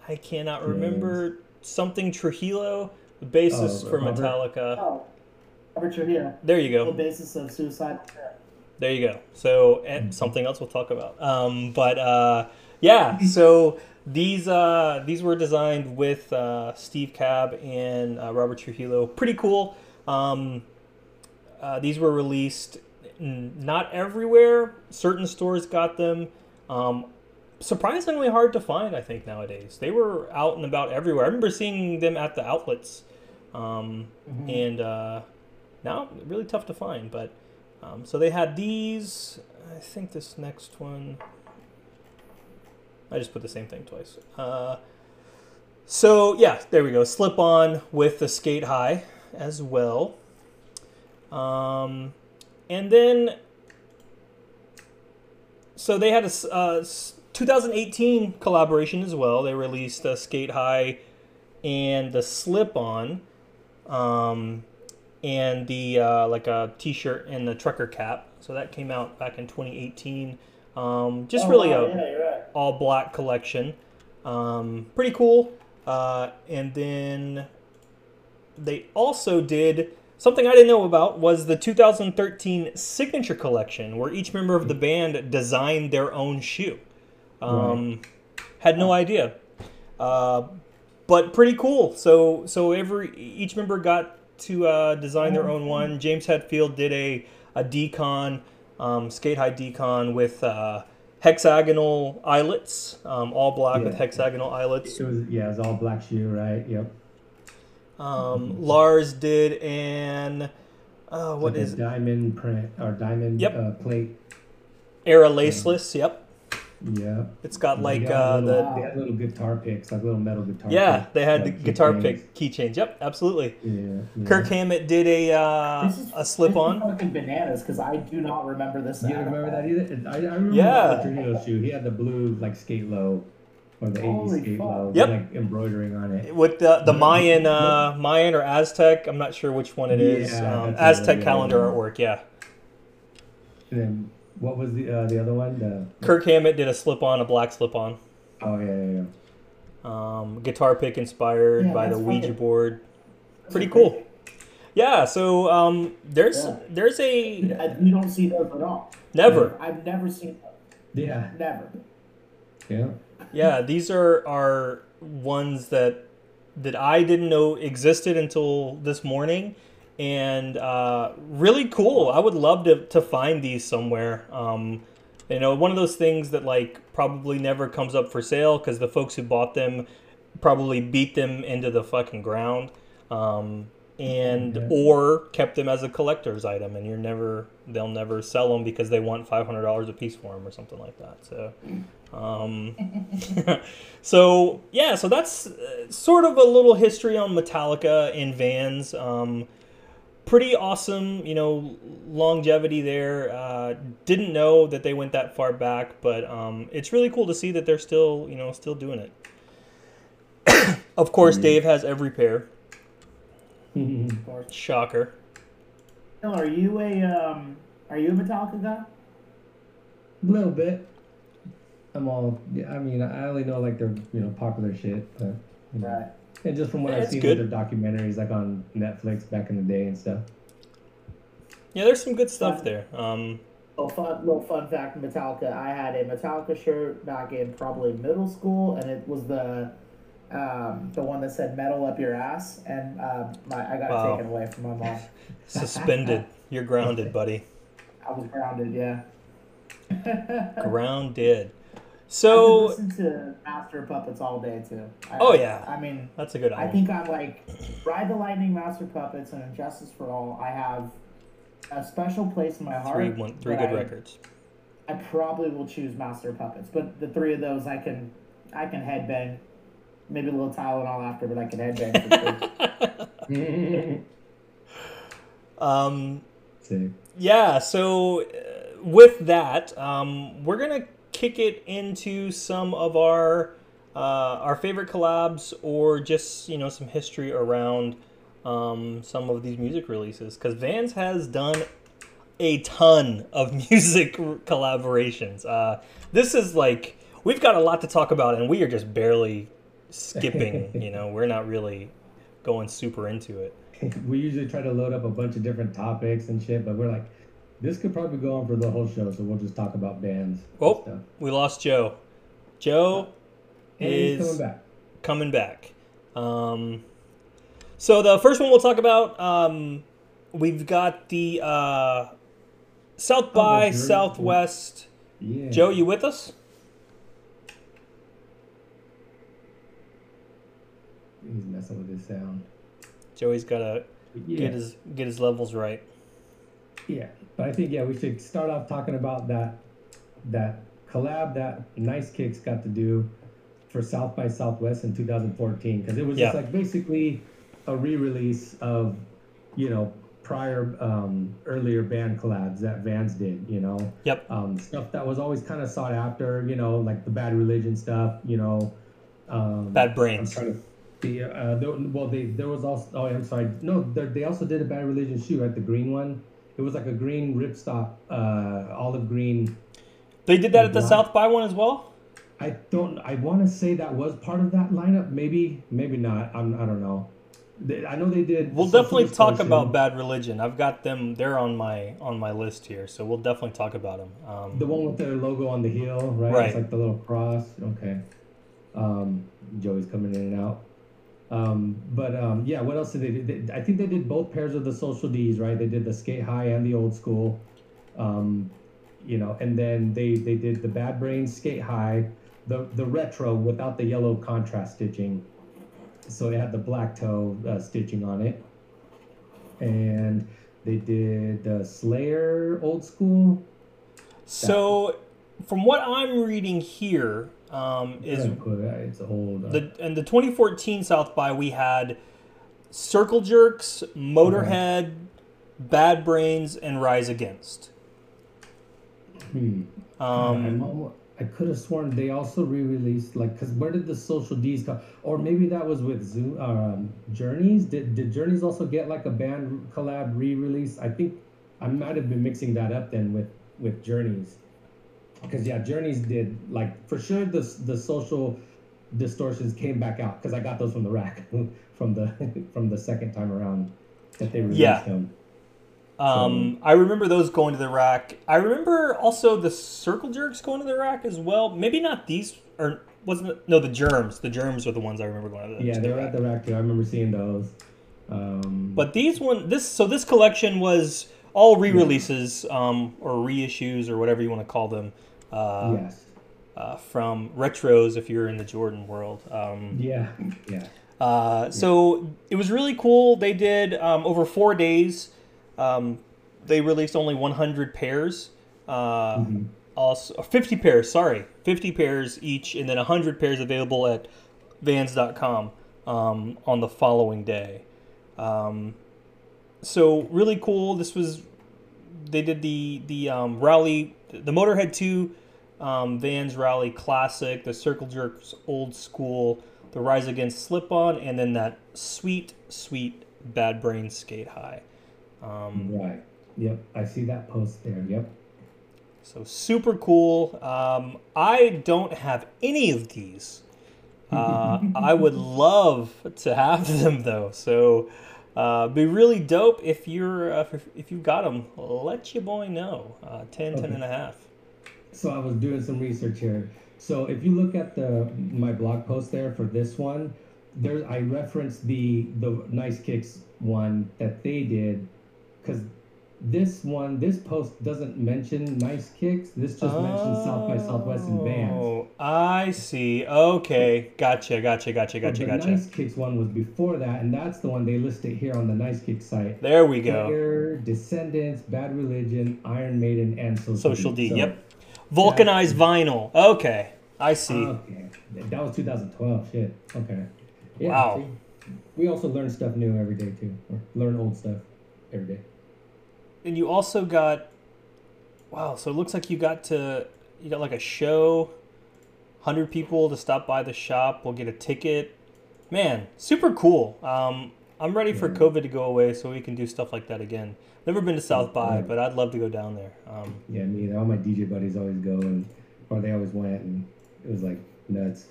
Speaker 2: I cannot remember. Something Trujillo, the bassist
Speaker 3: Oh,
Speaker 2: for
Speaker 3: Robert.
Speaker 2: Metallica.
Speaker 1: Oh, Robert Trujillo,
Speaker 2: There you go.
Speaker 1: the basis of Suicide.
Speaker 2: There you go. So and something else we'll talk about. Um, but uh, yeah, so these uh, these were designed with uh, Steve Cab and uh, Robert Trujillo. Pretty cool. Um, uh, these were released n- not everywhere. Certain stores got them. Um, surprisingly hard to find, I think nowadays. They were out and about everywhere. I remember seeing them at the outlets, um, and uh, now really tough to find. But um, so they had these. I think this next one. I just put the same thing twice. Uh, so yeah, there we go. Slip on with the skate high as well. Um, and then, so they had a uh, 2018 collaboration as well. They released a skate high and the slip on. Um, and the uh, like a t-shirt and the trucker cap. So that came out back in 2018. Um, just
Speaker 1: Oh,
Speaker 2: really
Speaker 1: wow,
Speaker 2: a
Speaker 1: yeah, right.
Speaker 2: all black collection. Um, pretty cool. Uh, and then they also did something I didn't know about was the 2013 signature collection, where each member of the band designed their own shoe. Um, Had no idea, uh, but pretty cool. So so every each member got to uh, design their own one. James Hetfield did a a decon, um, skate high decon with. Uh, hexagonal eyelets, um, all black with hexagonal eyelets.
Speaker 3: It was yeah, it was all black shoe, right? Yep.
Speaker 2: Um, Lars did an uh, what
Speaker 3: like
Speaker 2: is
Speaker 3: diamond print or diamond
Speaker 2: Yep.
Speaker 3: uh, plate?
Speaker 2: Era Laceless? Yep,
Speaker 3: Yeah.
Speaker 2: it's got like
Speaker 3: got
Speaker 2: uh,
Speaker 3: little,
Speaker 2: the
Speaker 3: they had little guitar picks, like little metal guitar.
Speaker 2: yeah
Speaker 3: picks,
Speaker 2: they had the guitar
Speaker 3: keychains.
Speaker 2: pick keychains. Yep, absolutely.
Speaker 3: Yeah, yeah.
Speaker 2: Kirk Hammett did a uh,
Speaker 1: is
Speaker 2: a slip on.
Speaker 1: fucking bananas because I do not remember this.
Speaker 3: You
Speaker 1: at
Speaker 3: don't remember that either? I, I remember
Speaker 2: Yeah.
Speaker 3: the Trujillo shoe. He had the blue like skate low, or the
Speaker 1: Holy
Speaker 3: 80s skate
Speaker 1: fuck.
Speaker 3: low,
Speaker 2: Yep.
Speaker 3: like embroidering on it.
Speaker 2: With the the Mayan uh, Mayan or Aztec, I'm not sure which one it is.
Speaker 3: Yeah,
Speaker 2: um, Aztec calendar artwork, yeah.
Speaker 3: And then what was the uh, the other one? The
Speaker 2: Kirk Hammett did a slip on, a black slip on.
Speaker 3: oh yeah, yeah, yeah.
Speaker 2: Um, guitar pick inspired
Speaker 1: Yeah,
Speaker 2: by the Ouija
Speaker 1: fucking-
Speaker 2: board.
Speaker 1: That's
Speaker 2: Pretty
Speaker 1: crazy.
Speaker 2: cool. Yeah, so um, there's
Speaker 1: Yeah.
Speaker 2: there's a
Speaker 1: Dude, You don't see those at all.
Speaker 2: never.
Speaker 1: I've never seen those.
Speaker 3: Yeah,
Speaker 1: Never.
Speaker 3: yeah.
Speaker 2: Yeah, these are are ones that that I didn't know existed until this morning, and uh, really cool. I would love to to find these somewhere. Um, you know, one of those things that like probably never comes up for sale because the folks who bought them probably beat them into the fucking ground. Um, and
Speaker 3: Yeah.
Speaker 2: or kept them as a collector's item and you're never they'll never sell them because they want $500 a piece for them or something like that so um, so yeah, so that's uh, sort of a little history on Metallica and Vans. Um, pretty awesome, you know, longevity there. Uh, didn't know that they went that far back, but um, it's really cool to see that they're still, you know, still doing it. of course, Dave has every pair.
Speaker 1: Of course.
Speaker 2: Shocker.
Speaker 1: Phil, are you a um? Are you a Metallica guy?
Speaker 3: A little bit. I'm all. yeah, I mean, I only know like their you know popular shit, but you know.
Speaker 1: Right.
Speaker 3: And just from what
Speaker 2: Yeah,
Speaker 3: I've seen
Speaker 2: good.
Speaker 3: with their documentaries, like on Netflix back in the day and stuff.
Speaker 2: Yeah, there's some good stuff there. Um,
Speaker 1: Little fun, little fun fact: Metallica. I had a Metallica shirt back in probably middle school, and it was the um, the one that said "metal up your ass," and um, my I got
Speaker 2: Wow.
Speaker 1: it taken away from my mom.
Speaker 2: suspended. You're grounded, buddy.
Speaker 1: I was grounded. Yeah.
Speaker 2: Grounded.
Speaker 1: I
Speaker 2: So
Speaker 1: could listen to Master Puppets all day too. I,
Speaker 2: Oh, yeah.
Speaker 1: I mean,
Speaker 2: that's a good
Speaker 1: I think I'm like Ride the Lightning, Master Puppets, and Injustice for All. I have a special place in my heart.
Speaker 2: Three one three
Speaker 1: but
Speaker 2: good
Speaker 1: I-
Speaker 2: records.
Speaker 1: I probably will choose Master Puppets, but the three of those I can, I can headbang. Maybe a little Tylenol after, but I can headbang. For.
Speaker 2: Um,
Speaker 3: Sick.
Speaker 2: yeah. So uh, with that, um, we're gonna kick it into some of our uh, our favorite collabs, or just you know some history around um, some of these music releases, because Vans has done a ton of music collaborations. Uh, this is like we've got a lot to talk about, and we are just barely skipping. you know, we're not really going super into it.
Speaker 3: we usually try to load up a bunch of different topics and shit, but we're like, this could probably go on for the whole show, so we'll just talk about bands.
Speaker 2: Oh, we lost Joe. Joe
Speaker 3: And
Speaker 2: is
Speaker 3: coming back.
Speaker 2: coming back. Um, so the first one we'll talk about, um, we've got the uh, South by
Speaker 3: Oh,
Speaker 2: Southwest.
Speaker 3: Yeah.
Speaker 2: Joe, you with us?
Speaker 3: He's messing with his sound.
Speaker 2: Joey's got to
Speaker 3: Yeah.
Speaker 2: get his get his levels right.
Speaker 3: Yeah, but I think yeah we should start off talking about that that collab that Nice Kicks got to do for South by Southwest in 2014 because it was just like basically a re-release of you know prior um, earlier band collabs that Vans did. You know,
Speaker 2: Yep.
Speaker 3: um, stuff that was always kind of sought after. You know, like the Bad Religion stuff. You know, um,
Speaker 2: Bad
Speaker 3: I'm
Speaker 2: brains.
Speaker 3: trying to. The uh, there, well, they there was also. Oh, I'm sorry. No, they also did a Bad Religion shoe, right? The green one. It was like a green ripstop, uh, olive green.
Speaker 2: They did that at the South by one as well.
Speaker 3: I don't. I want to say that was part of that lineup. Maybe, maybe not. I'm. I don't know. They, I know they did.
Speaker 2: We'll definitely talk about Bad Religion. I've got them. They're on my on my list here, so we'll definitely talk about them. Um,
Speaker 3: the one with their logo on the heel, right?
Speaker 2: Right.
Speaker 3: It's like the little cross. Okay. Um, Joey's coming in and out. Um, but um, yeah, what else did they do? They- I think they did both pairs of the Social D's, right? They did the skate high and the old school. Um, you know, and then they they did the Bad Brains skate high, the the retro without the yellow contrast stitching. So it had the black toe uh, stitching on it. And they did the Slayer old school.
Speaker 2: so, from what I'm reading here, um, is.
Speaker 3: It's old. uh,
Speaker 2: the and the 2014 South by we had Circle Jerks, Motorhead, Bad Brains, and Rise Against.
Speaker 3: Hmm.
Speaker 2: Um,
Speaker 3: I could have sworn they also re-released like because where did the social D's come? Or maybe that was with Zoom um, Journeys. Did did Journeys also get like a band collab re-release? I think I might have been mixing that up then with with Journeys. Because yeah, Journeys did like for sure the the social distortions came back out because I got those from the rack from the from the second time around that they released
Speaker 2: Yeah.
Speaker 3: them.
Speaker 2: um, I remember those going to the rack. I remember also the Circle Jerks going to the rack as well. Maybe not these, or wasn't it? No, the Germs. The Germs are the ones I remember going to the,
Speaker 3: Yeah,
Speaker 2: to
Speaker 3: they
Speaker 2: the
Speaker 3: were
Speaker 2: rack.
Speaker 3: at the rack too. I remember seeing those. Um,
Speaker 2: But these one, this so this collection was all re-releases um, or reissues or whatever you want to call them uh,
Speaker 3: yes.
Speaker 2: uh, from retros. If you're in the Jordan world, um,
Speaker 3: Yeah, yeah.
Speaker 2: uh, so it was really cool. They did um, over four days. Um, they released only 100 pairs. Uh,
Speaker 3: Mhm.
Speaker 2: Also, 50 pairs. Sorry, 50 pairs each, and then 100 pairs available at Vans.com um, on the following day. Um, so really cool. This was they did the the um, rally, the Motorhead Two um, Vans Rally Classic, the Circle Jerks Old School, the Rise Against Slip On, and then that sweet sweet Bad Brain Skate High. Um,
Speaker 3: Right. Yep. I see that post there. Yep.
Speaker 2: So super cool. Um, I don't have any of these. Uh, I would love to have them though. So uh, be really dope if you're uh, if, if you've got them. Let your boy know. Uh, 10, 10 and a half.
Speaker 3: So I was doing some research here. So if you look at the my blog post there for this one, there I referenced the the nice kicks one that they did, because this one this post doesn't mention nice kicks. This just mentions South by Southwest and Vans.
Speaker 2: Oh, I see. Okay, gotcha, gotcha, gotcha,
Speaker 3: So
Speaker 2: gotcha,
Speaker 3: the
Speaker 2: gotcha.
Speaker 3: nice kicks one was before that, and that's the one they listed here on the nice kick site.
Speaker 2: There we go.
Speaker 3: Slayer, Descendants, Bad Religion, Iron Maiden, and Social,
Speaker 2: Social D.
Speaker 3: So-
Speaker 2: Yep. Vulcanized vinyl. Okay, I see.
Speaker 3: Okay, that was 2012. Shit. Okay. Yeah,
Speaker 2: Wow.
Speaker 3: see? We also learn stuff new every day too, or learn old stuff every day.
Speaker 2: And you also got wow so it looks like you got to you got like a show 100 people to stop by the shop we'll get a ticket man super cool um, i'm ready for
Speaker 3: Yeah.
Speaker 2: covid to go away so we can do stuff like that again never been to south by
Speaker 3: Yeah.
Speaker 2: but i'd love to go down there um,
Speaker 3: Yeah, me. either. All my DJ buddies always go, and or they always went, and it was like nuts.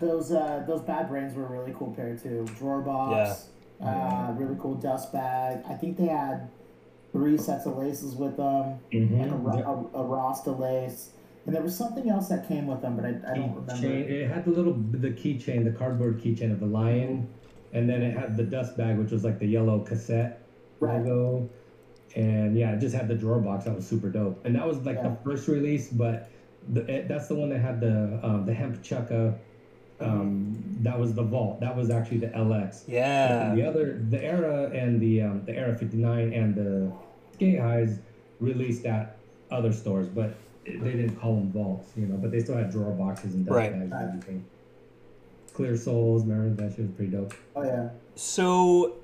Speaker 1: Those uh, those bad brains were a really cool pair too. Drawer box, uh, really cool dust bag. I think they had three sets of laces with them,
Speaker 3: Mm-hmm.
Speaker 1: like a, Ra- a, a Rasta lace, and there was something else that came with them, but I, I don't remember.
Speaker 3: Keychain. It had the little the keychain, the cardboard keychain of the lion, and then it had the dust bag, which was like the yellow cassette
Speaker 1: Right.
Speaker 3: logo. And yeah, it just had the drawer box. That was super dope. And that was like
Speaker 1: Yeah.
Speaker 3: the first release, but the, it, that's the one that had the um, the hemp chukka. Um, that was the vault. That was actually the LX.
Speaker 2: yeah
Speaker 3: The other, the era and the um, the era 59 and the skate highs released at other stores, but they didn't call them vaults, you know. But they still had drawer boxes and dust
Speaker 2: Right.
Speaker 3: bags and everything. Clear soles, remember that shit was pretty dope.
Speaker 1: Oh yeah.
Speaker 2: So,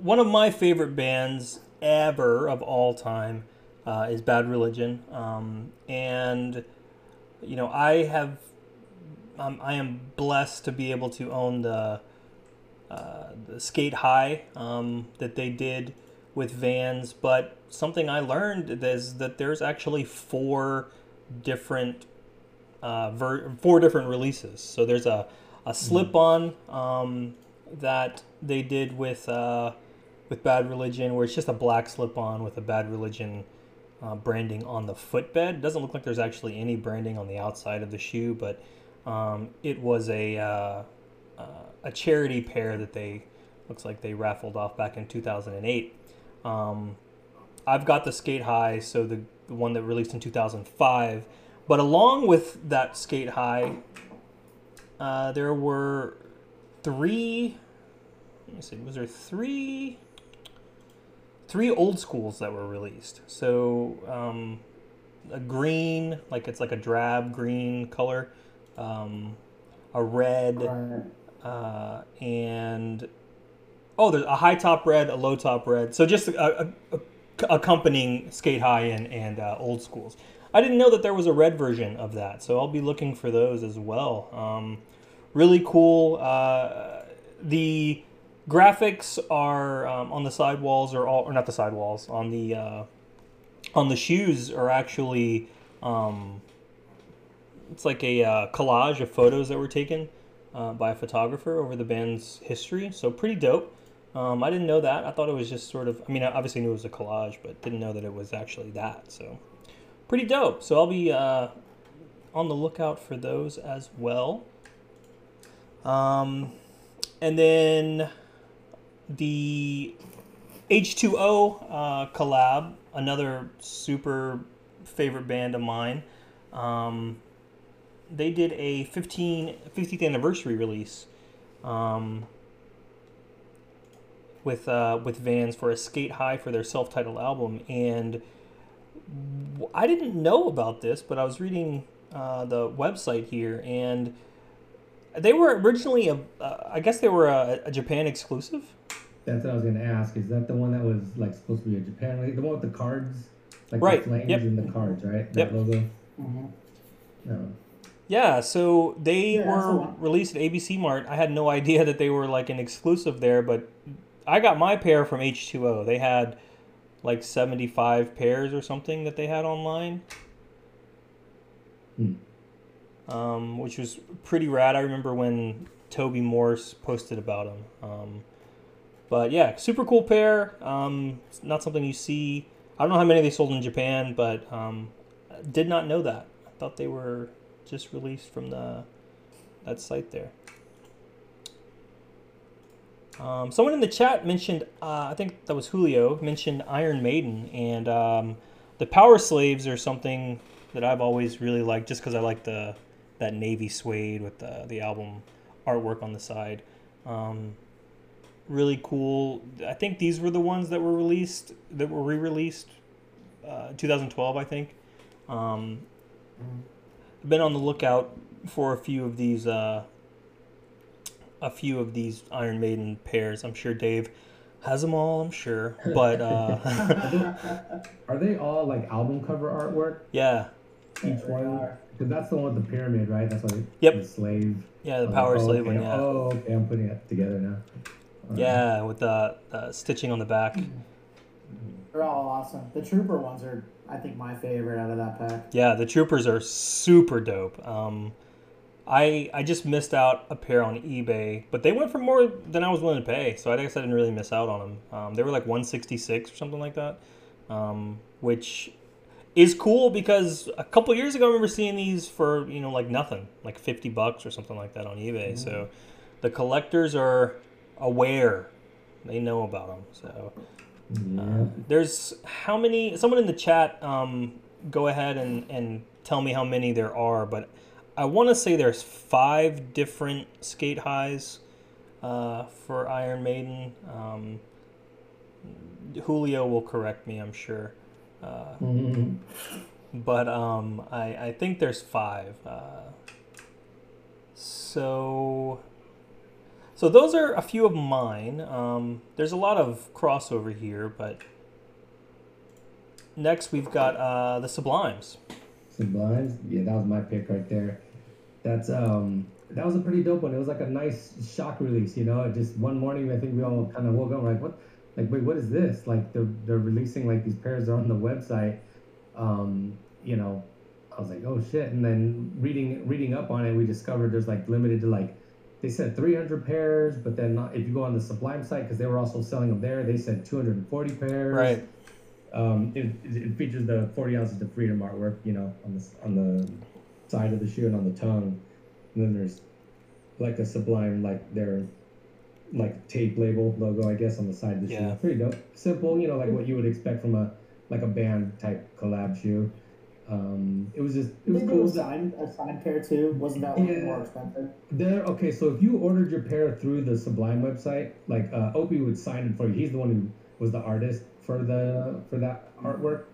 Speaker 2: one of my favorite bands ever of all time uh, is Bad Religion, um, and you know I have um, I am blessed to be able to own the uh, the Skate High um, that they did with Vans, but something I learned is that there's actually four different uh, ver- four different releases. So there's a a slip on um, that they did with uh, with Bad Religion, where it's just a black slip on with a Bad Religion uh, branding on the footbed. It doesn't look like there's actually any branding on the outside of the shoe, but um, it was a uh, uh, a charity pair that they looks like they raffled off back in 2008. Um, I've got the Skate High, so the, the one that released in 2005. But along with that Skate High, uh, there were three. Let me see. Was there three? Three old schools that were released. So um, a green, like it's like a drab green color, um, a red,
Speaker 1: Right.
Speaker 2: uh, and oh, there's a high top red, a low top red. So just a, a, a, accompanying skate high and and uh, old schools. I didn't know that there was a red version of that, so I'll be looking for those as well. Um, really cool. Uh, the graphics are um, on the sidewalls, or all, or not the sidewalls on the uh, on the shoes are actually. Um, it's like a uh, collage of photos that were taken uh, by a photographer over the band's history. So pretty dope. Um, I didn't know that. I thought it was just sort of. I mean, I obviously knew it was a collage, but didn't know that it was actually that. So pretty dope. So I'll be uh, on the lookout for those as well. Um, and then the H2O uh, collab, another super favorite band of mine. Um, they did a 15, 50th anniversary release um, with uh, with Vans for a Skate High for their self-titled album, and I didn't know about this, but I was reading uh, the website here, and they were originally a, uh, I guess they were a, a Japan exclusive.
Speaker 3: That's what I was gonna ask. Is that the one that was like supposed to be a Japan, like the one with the cards, like
Speaker 2: Right,
Speaker 3: the flames
Speaker 2: yep.
Speaker 3: and the cards, right?
Speaker 2: Yep.
Speaker 3: That logo.
Speaker 1: Mhm.
Speaker 3: No.
Speaker 2: Yeah, so they
Speaker 1: Yeah,
Speaker 2: were released at ABC Mart. I had no idea that they were like an exclusive there, but I got my pair from H2O. They had like 75 pairs or something that they had online.
Speaker 3: Hmm.
Speaker 2: Um, which was pretty rad. I remember when Toby Morse posted about them. Um, but yeah, super cool pair. Um, not something you see. I don't know how many they sold in Japan, but um, did not know that. I thought they were just released from the that site there. Um, someone in the chat mentioned, uh, I think that was Julio, mentioned Iron Maiden, and um, the Power Slaves are something that I've always really liked, just because I like the that navy suede with the the album artwork on the side. Um, really cool. I think these were the ones that were released, that were re-released, uh, 2012, I think. Um, I've been on the lookout for a few of these uh, a few of these Iron Maiden pairs. I'm sure Dave has them all. I'm sure, but uh,
Speaker 3: Are they all like album cover artwork?
Speaker 2: yeah,
Speaker 3: Each one? Because that's the one with the pyramid, right? That's why.
Speaker 2: Yep.
Speaker 3: The slave.
Speaker 2: yeah, the
Speaker 3: Oh,
Speaker 2: Power
Speaker 3: oh,
Speaker 2: Slave
Speaker 3: okay.
Speaker 2: one. Yeah,
Speaker 3: Oh, okay. I'm putting it together now. Alright.
Speaker 2: yeah, with the, the stitching on the back.
Speaker 1: They're all awesome. The trooper ones are, I think, my favorite out of that pack.
Speaker 2: Yeah, the troopers are super dope. Um, I I just missed out a pair on eBay, but they went for more than I was willing to pay, so I guess I didn't really miss out on them. Um, they were like 166 or something like that, um, which is cool because a couple years ago I remember seeing these for you know like nothing, like 50 bucks or something like that on eBay. So the collectors are aware, they know about them. So
Speaker 3: Yeah.
Speaker 2: there's how many? Someone in the chat, um, go ahead and, and tell me how many there are. But I want to say there's five different skate highs uh, for Iron Maiden. Um, Julio will correct me, I'm sure. Uh,
Speaker 3: Mhm.
Speaker 2: but um, I, I think there's five. Uh, so, so those are a few of mine. Um, there's a lot of crossover here, but next we've got uh, the Sublimes.
Speaker 3: Sublimes. Yeah, that was my pick right there. That's um that was a pretty dope one. It was like a nice shock release, you know. Just one morning I think we all kind of woke up like what like wait, what is this? Like they're they're releasing like these pairs are on the website. Um, you know, I was like, oh shit. And then reading reading up on it, we discovered there's like limited to like they said 300 pairs, but then not, if you go on the Sublime site because they were also selling them there, they said 240 pairs.
Speaker 2: Right.
Speaker 3: Um, it, it features the 40 ounces of freedom artwork, you know, on the on the side of the shoe and on the tongue. And then there's like a Sublime, like their like tape label logo, I guess, on the side of the
Speaker 2: Yeah.
Speaker 3: shoe. Pretty dope. Simple, you know, like what you would expect from a like a band type collab shoe. Um, it was just it was
Speaker 1: do
Speaker 3: cool.
Speaker 1: a signed, a signed pair too. Wasn't that
Speaker 3: Yeah.
Speaker 1: more expensive?
Speaker 3: There, okay. So if you ordered your pair through the Sublime website, like uh, Opie would sign it for you. He's the one who was the artist for the for that artwork.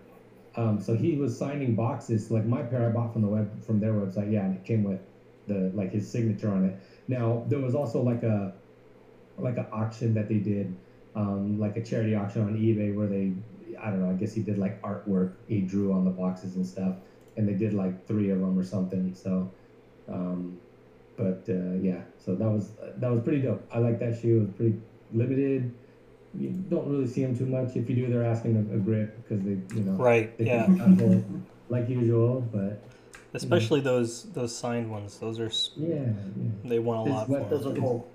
Speaker 3: Um, so he was signing boxes. Like my pair, I bought from the web from their website. Yeah, and it came with the like his signature on it. Now there was also like a like an auction that they did, um, like a charity auction on eBay where they, I don't know. I guess he did like artwork he drew on the boxes and stuff, and they did like three of them or something. So. Um, but uh, yeah, so that was that was pretty dope. I like that shoe. It was pretty limited. You don't really see them too much. If you do, they're asking a, a grip because they, you know,
Speaker 2: Right.
Speaker 3: they
Speaker 2: Yeah.
Speaker 3: can like usual. But
Speaker 2: Especially those those signed ones. Those are
Speaker 3: yeah, yeah,
Speaker 2: they want a
Speaker 3: It's
Speaker 2: lot
Speaker 3: what
Speaker 2: for.
Speaker 1: Those
Speaker 2: 'em.
Speaker 1: are cool.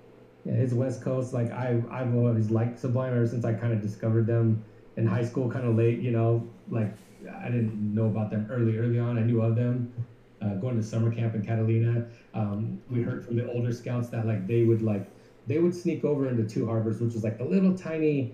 Speaker 3: yeah. His West Coast, like I, I've always liked Sublime ever since I kind of discovered them in high school, kind of late. You know, like I didn't know about them early, early on. I knew of them. Uh, going to summer camp in Catalina, um, we heard from the older scouts that like they would like they would sneak over into Two Harbors, which is like the little tiny,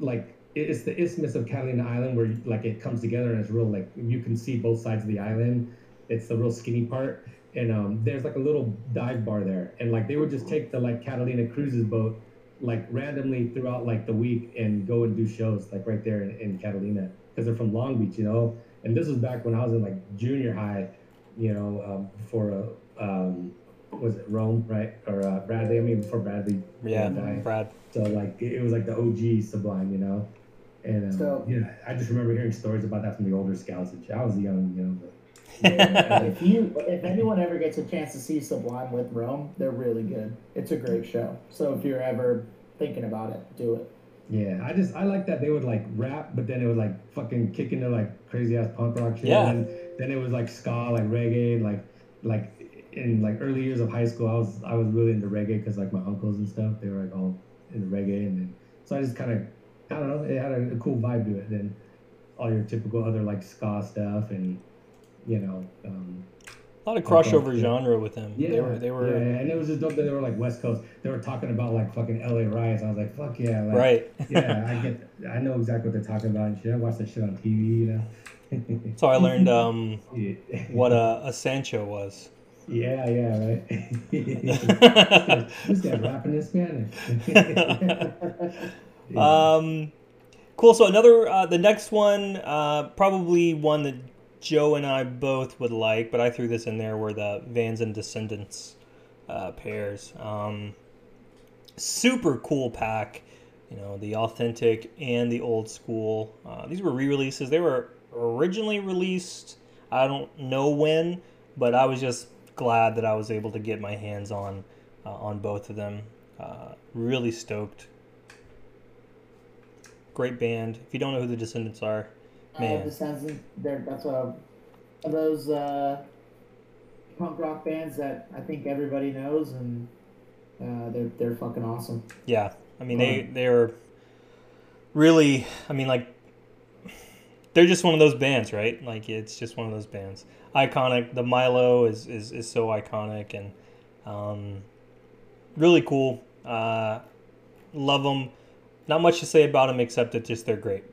Speaker 3: like it's the isthmus of Catalina Island where like it comes together and it's real like you can see both sides of the island. It's the real skinny part, and um, there's like a little dive bar there, and like they would just take the like Catalina Cruises boat like randomly throughout like the week and go and do shows like right there in, in Catalina because they're from Long Beach, you know. And this was back when I was in like junior high, you know, um, before uh, um, was it Rome, right? Or uh, Bradley? I mean, before Bradley
Speaker 2: Yeah,
Speaker 3: died.
Speaker 2: Brad.
Speaker 3: So like it it was like the OG Sublime, you know. And um,
Speaker 1: So-
Speaker 3: yeah, I just remember hearing stories about that from the older scouts. And. I was young, you know. But,
Speaker 1: if you, if anyone ever gets a chance to see Sublime with Rome, they're really good. It's a great show. So if you're ever thinking about it, do it.
Speaker 3: Yeah, I just I like that they would like rap, but then it would like fucking kick into like crazy ass punk rock shit.
Speaker 2: Yeah.
Speaker 3: And then it was like ska, like reggae, like like in like early years of high school, I was I was really into reggae because like my uncles and stuff, they were like all into reggae, and then so I just kind of I don't know, it had a, a cool vibe to it. Then all your typical other like ska stuff and you know. Um,
Speaker 2: A lot of crossover
Speaker 3: yeah.
Speaker 2: genre with them.
Speaker 3: yeah,
Speaker 2: They were they were
Speaker 3: yeah, and it was just dope that they were like West Coast. They were talking about like fucking LA riots. I was like, fuck yeah, like,
Speaker 2: right.
Speaker 3: yeah, I get, I know exactly what they're talking about and shit. I watch that shit on TV, you know.
Speaker 2: So I learned um,
Speaker 3: yeah.
Speaker 2: what a, a Sancho was.
Speaker 3: Yeah, yeah, right. this guy rapping in Spanish. Yeah.
Speaker 2: Um, cool. So another, uh, the next one, uh, probably one that Joe and I both would like, but I threw this in there were the Vans and Descendants uh, pairs. Um, super cool pack. You know, the authentic and the old school. Uh, these were re-releases. They were originally released. I don't know when, but I was just glad that I was able to get my hands on uh, on both of them. Uh, really stoked great band. If you don't know who the Descendants are,
Speaker 1: Uh,
Speaker 2: Man.
Speaker 1: Descendants, they're, that's a, of those uh, punk rock bands that I think everybody knows, and uh, they're they're fucking awesome.
Speaker 2: yeah, I mean they they're really, I mean like they're just one of those bands, right? Like it's just one of those bands. Iconic. The Milo is is, is so iconic and um, really cool. Uh, love them. Not much to say about them except that just they're great.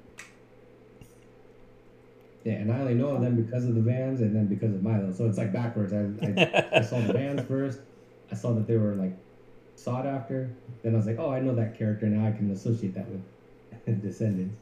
Speaker 3: Yeah, and I only know of them because of the Vans and then because of Milo. So it's like backwards. I, I, I saw the Vans first. I saw that they were like sought after. Then I was like, oh, I know that character. Now I can associate that with Descendants.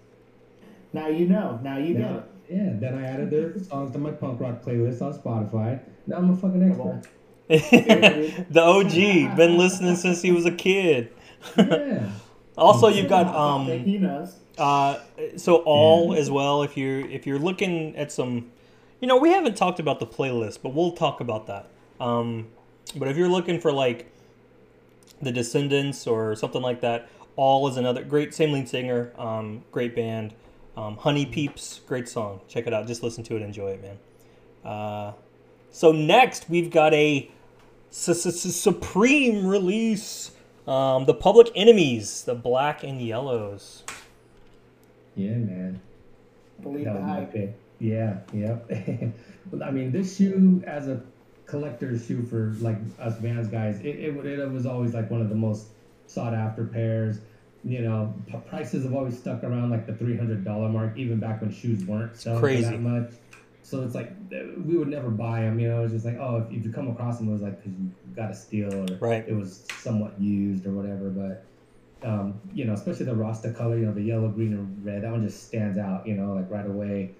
Speaker 1: Now you know. Now you get
Speaker 3: Now,
Speaker 1: it.
Speaker 3: yeah, then I added their songs to my punk rock playlist on Spotify. Now I'm a fucking expert.
Speaker 2: the OG, been listening since he was a kid.
Speaker 3: Yeah.
Speaker 2: Also, you've got
Speaker 1: I think
Speaker 2: um,
Speaker 1: he knows.
Speaker 2: Uh, so all as well. If you're if you're looking at some, you know, we haven't talked about the playlist, but we'll talk about that. Um, but if you're looking for like the Descendants or something like that, all is another great. Same lead singer, um, great band. Um, Honey Peeps, great song. Check it out. Just listen to it, enjoy it, man. Uh, so next we've got a su- su- su- supreme release. Um, the Public Enemies, the black and yellows.
Speaker 3: Yeah, man.
Speaker 1: Believe
Speaker 3: That
Speaker 1: the
Speaker 3: was my
Speaker 1: hype.
Speaker 3: pick. Yeah, yep. I mean, this shoe as a collector's shoe for like us Vans guys, it, it, it was always like one of the most sought after pairs. You know, p- prices have always stuck around like the three hundred dollar mark, even back when shoes weren't selling
Speaker 2: crazy.
Speaker 3: that much. So it's like uh, we would never buy them. You know, it's just like oh, if, if you come across them, it was like because you got a steal or
Speaker 2: Right.
Speaker 3: it was somewhat used or whatever. But um, you know, especially the Rasta color, you know, the yellow, green, and red, that one just stands out. You know, like right away.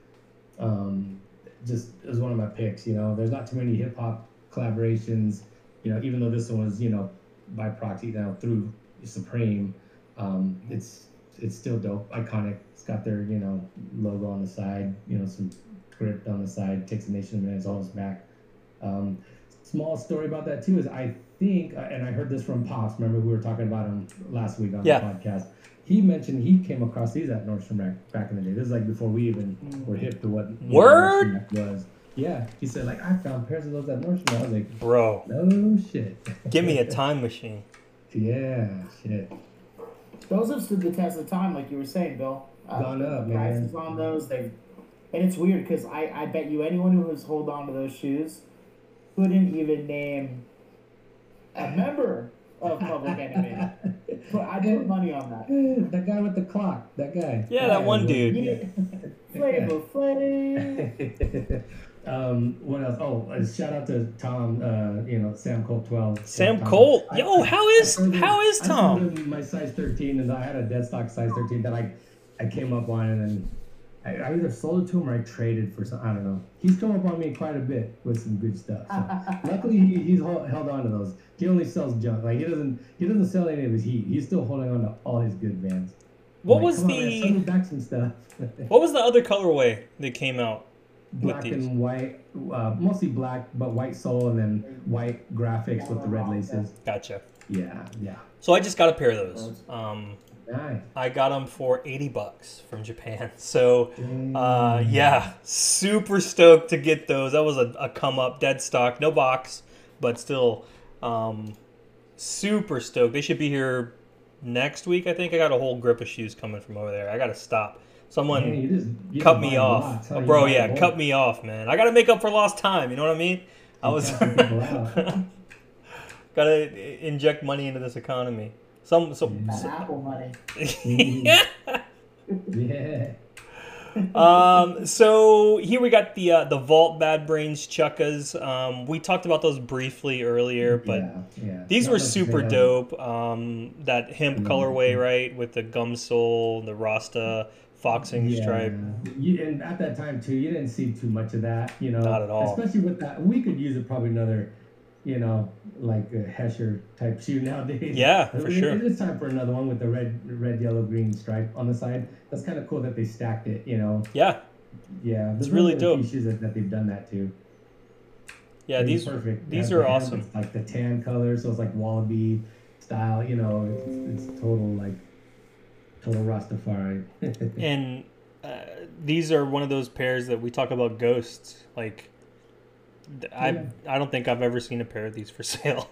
Speaker 3: Um, just was one of my picks. You know, there's not too many hip hop collaborations. You know, even though this one was you know by proxy now through Supreme, um, it's it's still dope, iconic. It's got their you know logo on the side. You know, some script on the side. Takes a nation of minutes on his back. Um, small story about that too is I think, uh, and I heard this from Pops. Remember we were talking about him last week on
Speaker 2: Yeah.
Speaker 3: the podcast. He mentioned he came across these at Nordstrom Rack back in the day. This is like before we even were hip to what
Speaker 2: Word?
Speaker 3: Nordstrom Rack was. Yeah, he said like I found pairs of those at Nordstrom. I was like,
Speaker 2: Bro,
Speaker 3: no shit.
Speaker 2: give me a time machine.
Speaker 3: yeah, shit.
Speaker 1: Those have stood the test of time, like you were saying, Bill. Uh,
Speaker 3: Gone up,
Speaker 1: the
Speaker 3: man.
Speaker 1: Prices on those, they, and it's weird because I, I bet you anyone who was hold on to those shoes couldn't even name a member of Public Enemy. But I put money on that.
Speaker 3: that guy with the clock. That guy.
Speaker 2: Yeah, that one dude.
Speaker 1: Yeah. Flavor Flav.
Speaker 3: um, what else? Oh, uh, shout out to Tom. Uh, you know, Sam Colt twelve.
Speaker 2: Sam
Speaker 3: Tom.
Speaker 2: Colt. Yo,
Speaker 3: I-
Speaker 2: how
Speaker 3: I
Speaker 2: is
Speaker 3: showed him-
Speaker 2: how is Tom?
Speaker 3: him my size thirteen, and I had a dead stock size thirteen that I, I came up on, and then I, I either sold it to him or I traded for some. I don't know. He's come up on me quite a bit with some good stuff. So luckily, he, he's held, held on to those. He only sells junk. Like he doesn't he doesn't sell any of his heat. He's still holding on to all his good vans.
Speaker 2: What
Speaker 3: Like,
Speaker 2: was
Speaker 3: come on, man, sell
Speaker 2: the
Speaker 3: back some stuff?
Speaker 2: what was the other colorway that came out?
Speaker 3: black
Speaker 2: these.
Speaker 3: and white, uh, mostly black, but white sole and then white graphics with the red laces.
Speaker 2: Gotcha.
Speaker 3: Yeah, yeah.
Speaker 2: So I just got a pair of those. Um,
Speaker 3: Nice.
Speaker 2: I got them for eighty bucks from Japan. So uh, yeah, super stoked to get those. That was a, a come up, dead stock, no box, but still um, super stoked. They should be here next week. I think I got a whole grip of shoes coming from over there. I got to stop. Someone.
Speaker 3: Just,
Speaker 2: cut me off. Oh, bro. Yeah, cut me off, man. I gotta make up for lost time. You know what I mean? I was
Speaker 3: out.
Speaker 2: gotta inject money into this economy. Some, some,
Speaker 1: That Apple money.
Speaker 3: Yeah.
Speaker 2: um, so here we got the uh, the Vault Bad Brains Chukkas. Um, we talked about those briefly earlier, but
Speaker 3: yeah, yeah.
Speaker 2: these
Speaker 3: Not
Speaker 2: were super
Speaker 3: say
Speaker 2: dope. Um, that hemp
Speaker 3: Mhm.
Speaker 2: colorway, right, with the gum sole, the Rasta foxing
Speaker 3: Yeah.
Speaker 2: stripe.
Speaker 3: You, and at that time too, you didn't see too much of that, you know.
Speaker 2: Not at all.
Speaker 3: Especially with that, we could use it probably another, you know, like a Hesher type shoe nowadays.
Speaker 2: Yeah, for
Speaker 3: It-
Speaker 2: sure.
Speaker 3: It is time for another one with the red, red, yellow, green stripe on the side. That's kind of cool that they stacked it, you know.
Speaker 2: Yeah,
Speaker 3: Yeah,
Speaker 2: It's
Speaker 3: there's
Speaker 2: really dope.
Speaker 3: Shoes that, that they've done that too.
Speaker 2: yeah. These
Speaker 3: perfect.
Speaker 2: these
Speaker 3: Yeah,
Speaker 2: are
Speaker 3: the
Speaker 2: awesome.
Speaker 3: It's like the tan color, so it's like wallaby style. You know, it's, it's total like total Rastafari.
Speaker 2: and uh, these are one of those pairs that we talk about ghosts. Like, I
Speaker 3: Yeah.
Speaker 2: I don't think I've ever seen a pair of these for sale.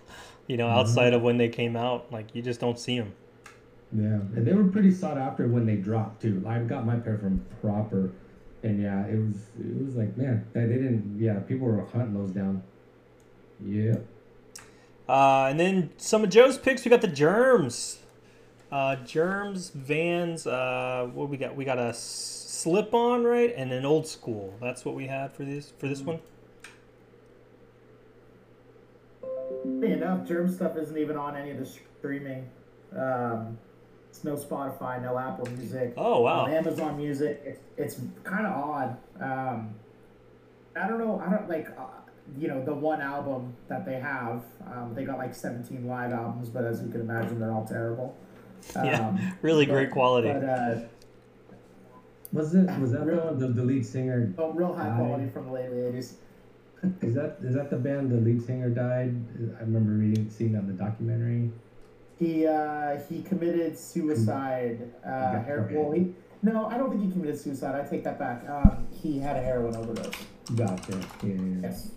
Speaker 2: You know,
Speaker 3: Mm-hmm.
Speaker 2: outside of when they came out, like you just don't see them.
Speaker 3: Yeah, and they were pretty sought after when they dropped too. I got my pair from Proper, and yeah, it was it was like man, they they didn't. Yeah, people were hunting those down. Yeah,
Speaker 2: Uh, and then some of Joe's picks. We got the Germs, uh, Germs Vans. Uh, what we got? We got a slip on right and an old school. That's what we had for this for this one.
Speaker 1: Funny enough, Germ stuff isn't even on any of the streaming. Um, it's no Spotify, no Apple Music.
Speaker 2: Oh wow.
Speaker 1: On Amazon Music, it's, it's kind of odd. Um, I don't know. I don't like, uh, you know, the one album that they have. Um, they got like 17 live albums, but as you can imagine, they're all terrible.
Speaker 2: Yeah,
Speaker 1: Um,
Speaker 2: really
Speaker 1: but-
Speaker 2: great quality.
Speaker 1: But uh,
Speaker 3: was it was that the the, the lead singer?
Speaker 1: oh, real high
Speaker 3: Aye.
Speaker 1: quality from the late 80s.
Speaker 3: Is that is that the band the lead singer died? I remember reading seeing on the documentary.
Speaker 1: He uh, he committed suicide. Uh,
Speaker 3: Okay,
Speaker 1: her-
Speaker 3: okay.
Speaker 1: well, he, no, I don't think he committed suicide. I take that back. Um, he had a heroin overdose.
Speaker 3: Gotcha. Yeah, yeah, yeah.
Speaker 1: Yes.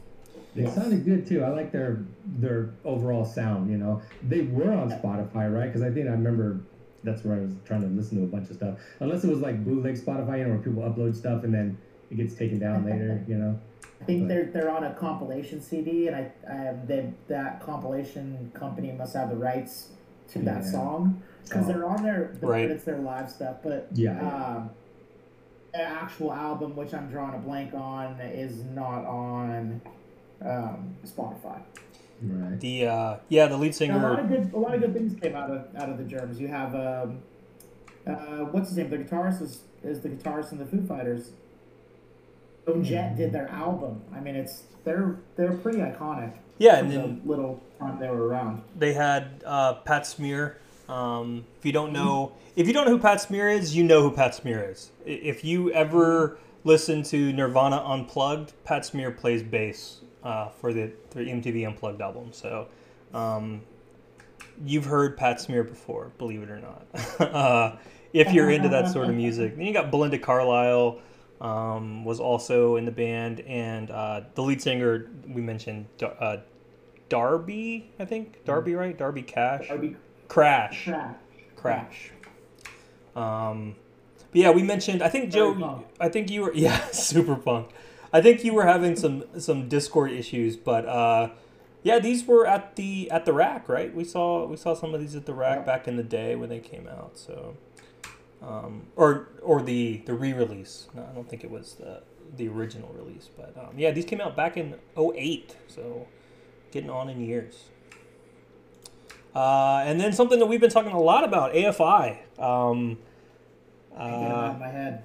Speaker 3: They
Speaker 1: Yes.
Speaker 3: sounded good too. I like their their overall sound. You know, they were on Spotify, right? Because I think I remember that's where I was trying to listen to a bunch of stuff. Unless it was like bootleg Spotify, you know, where people upload stuff and then it gets taken down later. You know.
Speaker 1: I think they're they're on a compilation CD, and I, I they, that compilation company must have the rights to that
Speaker 3: Yeah.
Speaker 1: song because
Speaker 3: Oh.
Speaker 1: they're on their the,
Speaker 2: Right.
Speaker 1: it's their live stuff. But
Speaker 3: Yeah.
Speaker 1: um, the actual album, which I'm drawing a blank on, is not on um, Spotify.
Speaker 3: Right.
Speaker 2: The uh, yeah, the lead
Speaker 1: And a lot
Speaker 2: singer.
Speaker 1: of good a lot of good things came out of out of the Germs. You have um, uh, what's his name? The guitarist is is the guitarist in the Foo Fighters. Joan Jett did their album. I mean, it's they're they're pretty iconic.
Speaker 2: Yeah, and
Speaker 1: the little time they were around.
Speaker 2: they had uh, Pat Smear. Um, if you don't know, if you don't know who Pat Smear is, you know who Pat Smear is. If you ever listen to Nirvana Unplugged, Pat Smear plays bass uh, for the, the MTV Unplugged album. So um, you've heard Pat Smear before, believe it or not. uh, if you're into that sort of music, then you got Belinda Carlisle. Um, was also in the band, and uh, the lead singer we mentioned, uh, Darby, I think Darby, right? Darby Cash,
Speaker 1: Darby
Speaker 2: Crash,
Speaker 1: Crash.
Speaker 2: Crash. Um, but yeah, we mentioned. I think Joe.
Speaker 1: punk.
Speaker 2: I think you were yeah, super punk. I think you were having some some Discord issues, but uh, yeah, these were at the at the rack, right? We saw we saw some of these at the rack
Speaker 1: Yep.
Speaker 2: back in the day when they came out. So, um, or or the the re-release. No, I don't think it was the the original release, but um, yeah, these came out back in 08, so getting on in years. Uh, and then something that we've been talking a lot about, AFI. Um,
Speaker 1: I get 'em out
Speaker 2: uh,
Speaker 1: my head.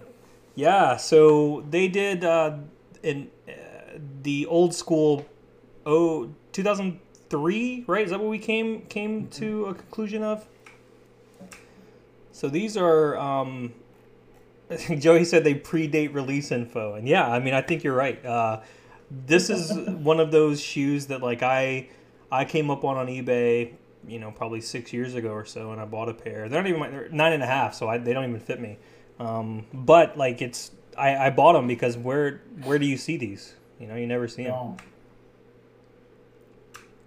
Speaker 2: yeah, so they did uh, in uh, the old school oh 2003, right? Is that what we came came to a conclusion of? So these are um, Joey said they predate release info, and yeah, I mean I think you're right. Uh, this is one of those shoes that like I I came up on on eBay, you know, probably six years ago or so, and I bought a pair. They're not even my, they're nine and a half, so I, they don't even fit me. Um, but like it's I, I bought them because where where do you see these? You know, you never see them.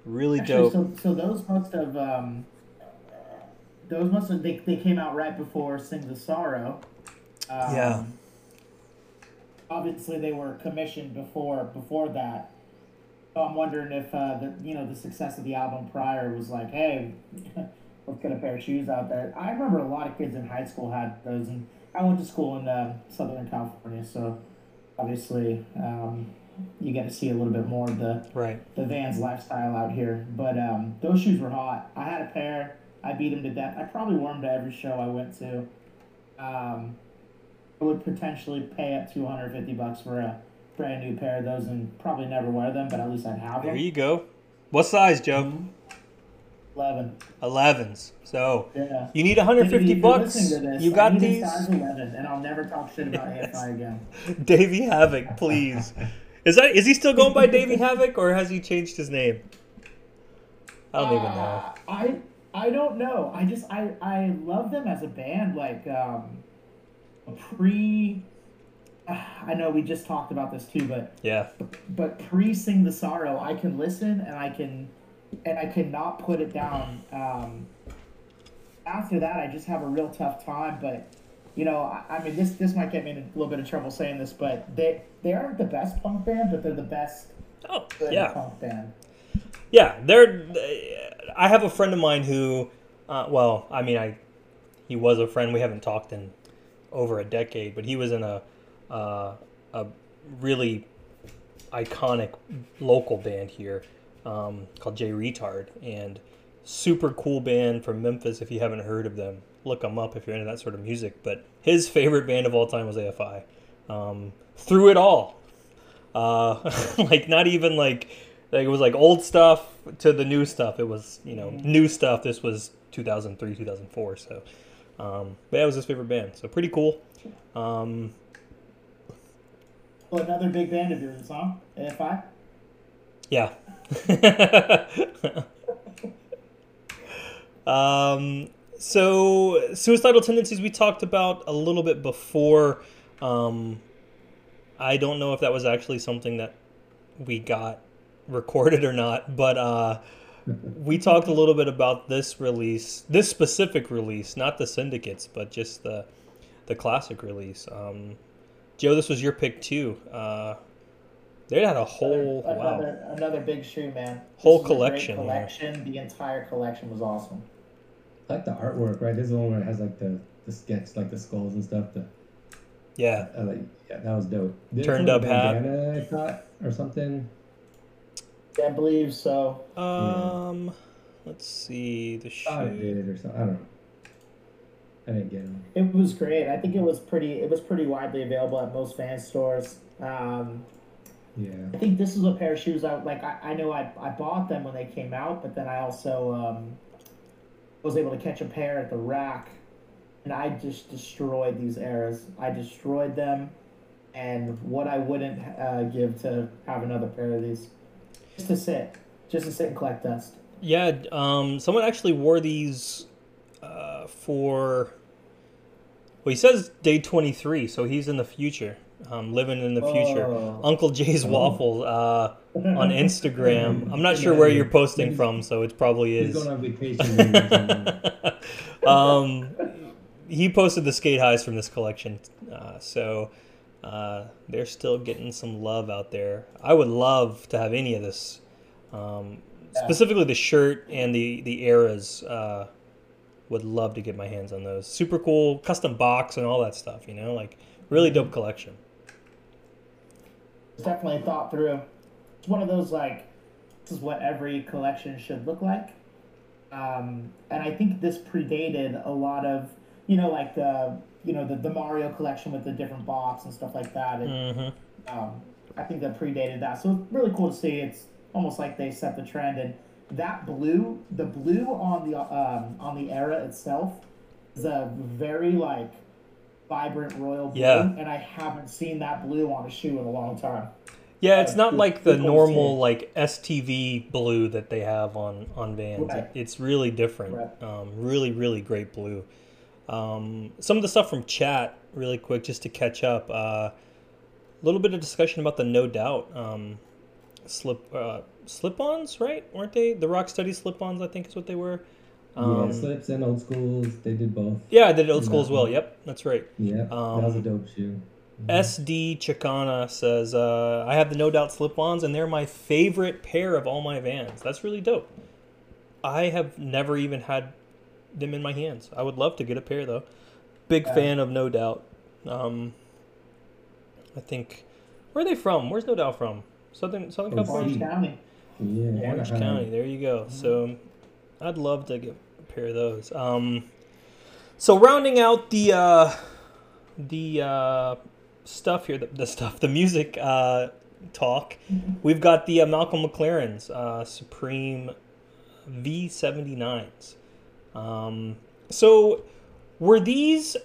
Speaker 2: Really
Speaker 1: Actually,
Speaker 2: dope.
Speaker 1: so, so those must have um, those must have they, they came out right before Sing the Sorrow. Um,
Speaker 2: Yeah.
Speaker 1: Obviously, they were commissioned before before that. So I'm wondering if uh, the you know the success of the album prior was like, hey, let's get a pair of shoes out there. I remember a lot of kids in high school had those, and I went to school in uh, Southern California, so obviously um, you get to see a little bit more of the
Speaker 2: Right.
Speaker 1: the Vans lifestyle out here. But um, those shoes were hot. I had a pair. I beat him to death. I probably wore them to every show I went to. Um, I would potentially pay up 250 bucks for a brand new pair of those and probably never wear them, but at least I'd have them.
Speaker 2: There you go. What size, Joe?
Speaker 1: 11.
Speaker 2: 11s. So
Speaker 1: Yeah.
Speaker 2: you need 150
Speaker 1: If you're
Speaker 2: bucks.
Speaker 1: this,
Speaker 2: You got these.
Speaker 1: size 11, and I'll never talk shit about AFI again.
Speaker 2: Davey Havok, please. Is that is he still going by Davey Havok or has he changed his name? I don't even know.
Speaker 1: Uh, I I don't know. I just I I love them as a band. Like um, pre. I know we just talked about this too, but
Speaker 2: Yeah.
Speaker 1: but pre Sing the Sorrow, I can listen and I can and I cannot put it down. Um, after that, I just have a real tough time. But you know, I, I mean, this this might get me in a little bit of trouble saying this, but they they aren't the best punk band, but they're the best
Speaker 2: Oh,
Speaker 1: good
Speaker 2: yeah.
Speaker 1: punk band.
Speaker 2: Yeah, they're. I have a friend of mine who, uh, well, I mean, I, he was a friend. We haven't talked in over a decade, but he was in a, uh, a really iconic local band here um, called Jay Reatard, and super cool band from Memphis. If you haven't heard of them, look them up if you're into that sort of music. But his favorite band of all time was AFI. Um, through it all, uh, like not even like like it was like old stuff to the new stuff. It was you know new stuff. This was 2003, 2004. So, um, but that was his favorite band. So pretty cool. Um,
Speaker 1: Well, another big band of yours, huh? AFI.
Speaker 2: yeah. Um, so suicidal tendencies we talked about a little bit before. Um, I don't know if that was actually something that we got recorded or not, but uh, we talked a little bit about this release, this specific release, not the syndicates, but just the the classic release. Um, Joe, this was your pick too. Uh, they had a whole
Speaker 1: another,
Speaker 2: wow.
Speaker 1: another big shoe, man.
Speaker 2: Whole
Speaker 1: This is
Speaker 2: collection, yeah.
Speaker 1: collection. The entire collection was awesome.
Speaker 3: I like the artwork, right? This is the one where it has like the, the sketch, like the skulls and stuff. The,
Speaker 2: Yeah,
Speaker 3: I like, yeah, that was dope. Did it
Speaker 2: Turned up
Speaker 3: with
Speaker 2: hat.
Speaker 3: I thought, or something.
Speaker 1: I believe so.
Speaker 2: Um, let's see the
Speaker 3: Thought it
Speaker 2: shoe.
Speaker 3: it or something. I don't know. I didn't get them.
Speaker 1: It was great. I think it was pretty. It was pretty widely available at most fan stores. Um,
Speaker 3: Yeah.
Speaker 1: I think this is a pair of shoes. I like. I, I know I, I bought them when they came out, but then I also um, was able to catch a pair at the rack, and I just destroyed these eras. I destroyed them, and what I wouldn't uh, give to have another pair of these, just to sit, just to sit and collect dust.
Speaker 2: Yeah, um, someone actually wore these uh, for. Well, he says day twenty three, so he's in the future, um, living in the future.
Speaker 1: Oh.
Speaker 2: Uncle Jay's
Speaker 3: Oh.
Speaker 2: Waffle uh, on Instagram. I'm not sure where you're posting from, so it probably
Speaker 3: He's
Speaker 2: is.
Speaker 3: going on vacation. maybe or something.
Speaker 2: um, he posted the skate highs from this collection, uh, so uh, they're still getting some love out there. I would love to have any of this, um,
Speaker 1: Yeah.
Speaker 2: specifically the shirt and the the eras. Uh, would love to get my hands on those. Super cool, custom box and all that stuff. You know, like really dope collection.
Speaker 1: It's definitely thought through. It's one of those like this is what every collection should look like. Um, and I think this predated a lot of you know like the you know the, the Mario collection with the different box and stuff like that. And,
Speaker 2: hmm
Speaker 1: um, I think that predated that. So it's really cool to see. It's almost like they set the trend and that blue, the blue on the um, on the era itself is a very like vibrant royal blue,
Speaker 2: Yeah.
Speaker 1: and I haven't seen that blue on a shoe in a long time.
Speaker 2: Yeah, it's not
Speaker 1: Good-
Speaker 2: like the normal like STV blue that they have on on Vans.
Speaker 1: Right.
Speaker 2: It, it's really different.
Speaker 1: Right.
Speaker 2: Um, really, really great blue. Um, some of the stuff from chat, really quick, just to catch up. A little bit of discussion about the No Doubt um, slip uh, slip-ons, right? Weren't they the Rocksteady slip-ons? I think is what they were. Um,
Speaker 3: yeah, slips and old schools. They did both.
Speaker 2: yeah, I did old school as well. Yep, that's right.
Speaker 3: Yeah, that was a
Speaker 2: Um,
Speaker 3: dope shoe.
Speaker 2: SD Chicana says, uh, I have the No Doubt slip ons, and they're my favorite pair of all my vans. That's really dope. I have never even had them in my hands. I would love to get a pair, though. Big
Speaker 1: Yeah.
Speaker 2: fan of No Doubt. Um, I think. Where are they from? Where's No Doubt from? Southern Southern California?
Speaker 1: Orange County.
Speaker 3: Yeah,
Speaker 2: Orange
Speaker 3: Anaheim.
Speaker 2: County. There you go. So I'd love to get a pair of those. Um, so rounding out the uh, the uh, stuff here, the, the stuff, the music uh, talk, we've got the uh, Malcolm McLaren's uh, Supreme V79s. Um, so were these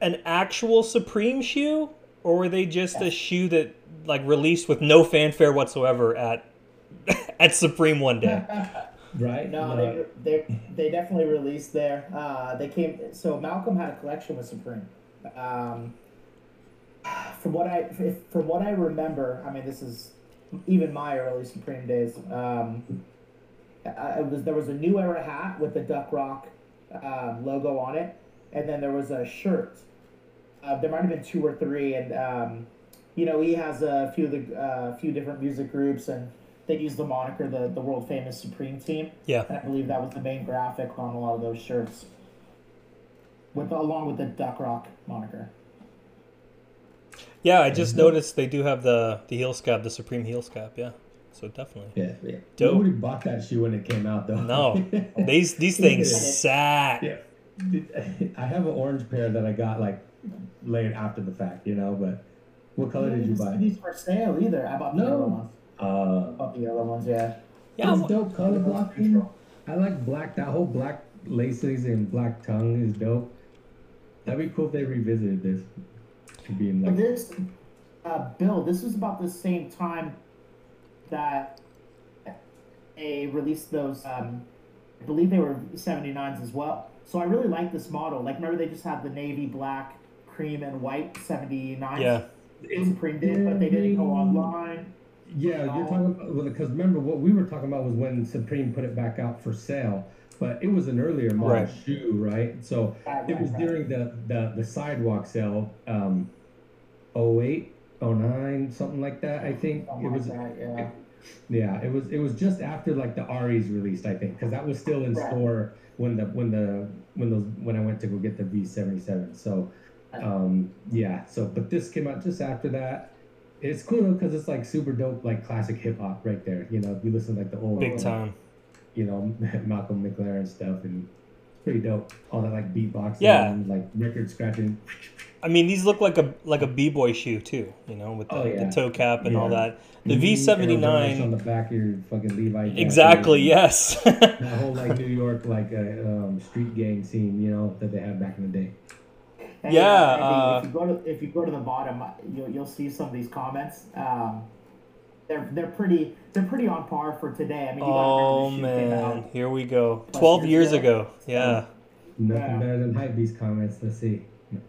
Speaker 2: an actual Supreme shoe, or were they just a shoe that like released with no fanfare whatsoever at at Supreme one day?
Speaker 3: Right?
Speaker 1: No, they, they they definitely released there. Uh, they came. So Malcolm had a collection with Supreme. Um, from what I from what I remember, I mean, this is even my early Supreme days. Um, I, it was there was a new era hat with the Duck Rock um, logo on it, and then there was a shirt. Uh, there might have been two or three, and um, you know he has a few of the uh, few different music groups, and they use the moniker the the world famous Supreme Team.
Speaker 2: Yeah.
Speaker 1: And I believe that was the main graphic on a lot of those shirts, with along with the Duck Rock moniker.
Speaker 2: Yeah, I just noticed they do have the the heel scab, the Supreme heel scab. Yeah, so definitely.
Speaker 3: yeah, yeah.
Speaker 2: Dope.
Speaker 3: Nobody bought that shoe when it came out, though.
Speaker 2: No, these these things
Speaker 1: Yeah.
Speaker 2: sat.
Speaker 3: yeah. I have an orange pair that I got like later after the fact, you know. But what color did you buy?
Speaker 1: These for sale either. I bought the
Speaker 3: No.
Speaker 1: yellow ones.
Speaker 3: Uh,
Speaker 1: I bought the yellow ones. Yeah.
Speaker 2: Yeah,
Speaker 3: it's dope color blocking. I like black. That whole black laces and black tongue is dope. That'd be cool if they revisited this. To be in
Speaker 1: But
Speaker 3: like,
Speaker 1: this, uh, Bill, this was about the same time that they released those um, I believe they were 79s as well. So I really like this model. Like, remember they just had the navy black, cream, and white 79s?
Speaker 2: Yeah.
Speaker 1: Supreme did, but they didn't go online.
Speaker 3: Yeah, you're talking about because remember what we were talking about was when Supreme put it back out for sale, but it was an earlier model
Speaker 2: Right.
Speaker 3: shoe, right? So
Speaker 1: Right,
Speaker 3: it was
Speaker 1: right, right.
Speaker 3: during the, the the sidewalk sale, um, 08, 09, something like that. I think
Speaker 1: Something
Speaker 3: it was.
Speaker 1: like that, yeah.
Speaker 3: Yeah, it was it was just after like the Aries released, I think, because that was still in
Speaker 1: Right.
Speaker 3: store when the when the when those when I went to go get the V seventy seven. So, um, yeah. So, but this came out just after that. It's cool though because it's like super dope, like classic hip hop right there. You know, if you listen to like the old
Speaker 2: Big time.
Speaker 3: you know, Malcolm McLaren stuff, and it's pretty dope. All that like beatboxing,
Speaker 2: Yeah.
Speaker 3: and, like record scratching.
Speaker 2: I mean, these look like a like a b boy shoe too. You know, with the,
Speaker 3: Oh, yeah.
Speaker 2: the toe cap and all that. The V seventy
Speaker 3: on the back of your fucking Levi. jacket.
Speaker 2: Exactly. Yes.
Speaker 3: that whole like New York like uh, um, street gang scene, you know, that they had back in the day.
Speaker 1: And,
Speaker 2: Yeah,
Speaker 1: uh, Andy,
Speaker 2: uh,
Speaker 1: if you go to if you go to the bottom, uh, you'll you'll see some of these comments. Um, they're they're pretty they're pretty on par for today. I mean, you
Speaker 2: oh
Speaker 1: gotta remember oh, the shoe came
Speaker 2: man, here we go.
Speaker 1: Plus
Speaker 2: Twelve
Speaker 1: years
Speaker 2: years
Speaker 1: ago.
Speaker 2: ago. Yeah.
Speaker 3: Nothing
Speaker 1: Yeah.
Speaker 3: better than hype these comments. Let's see.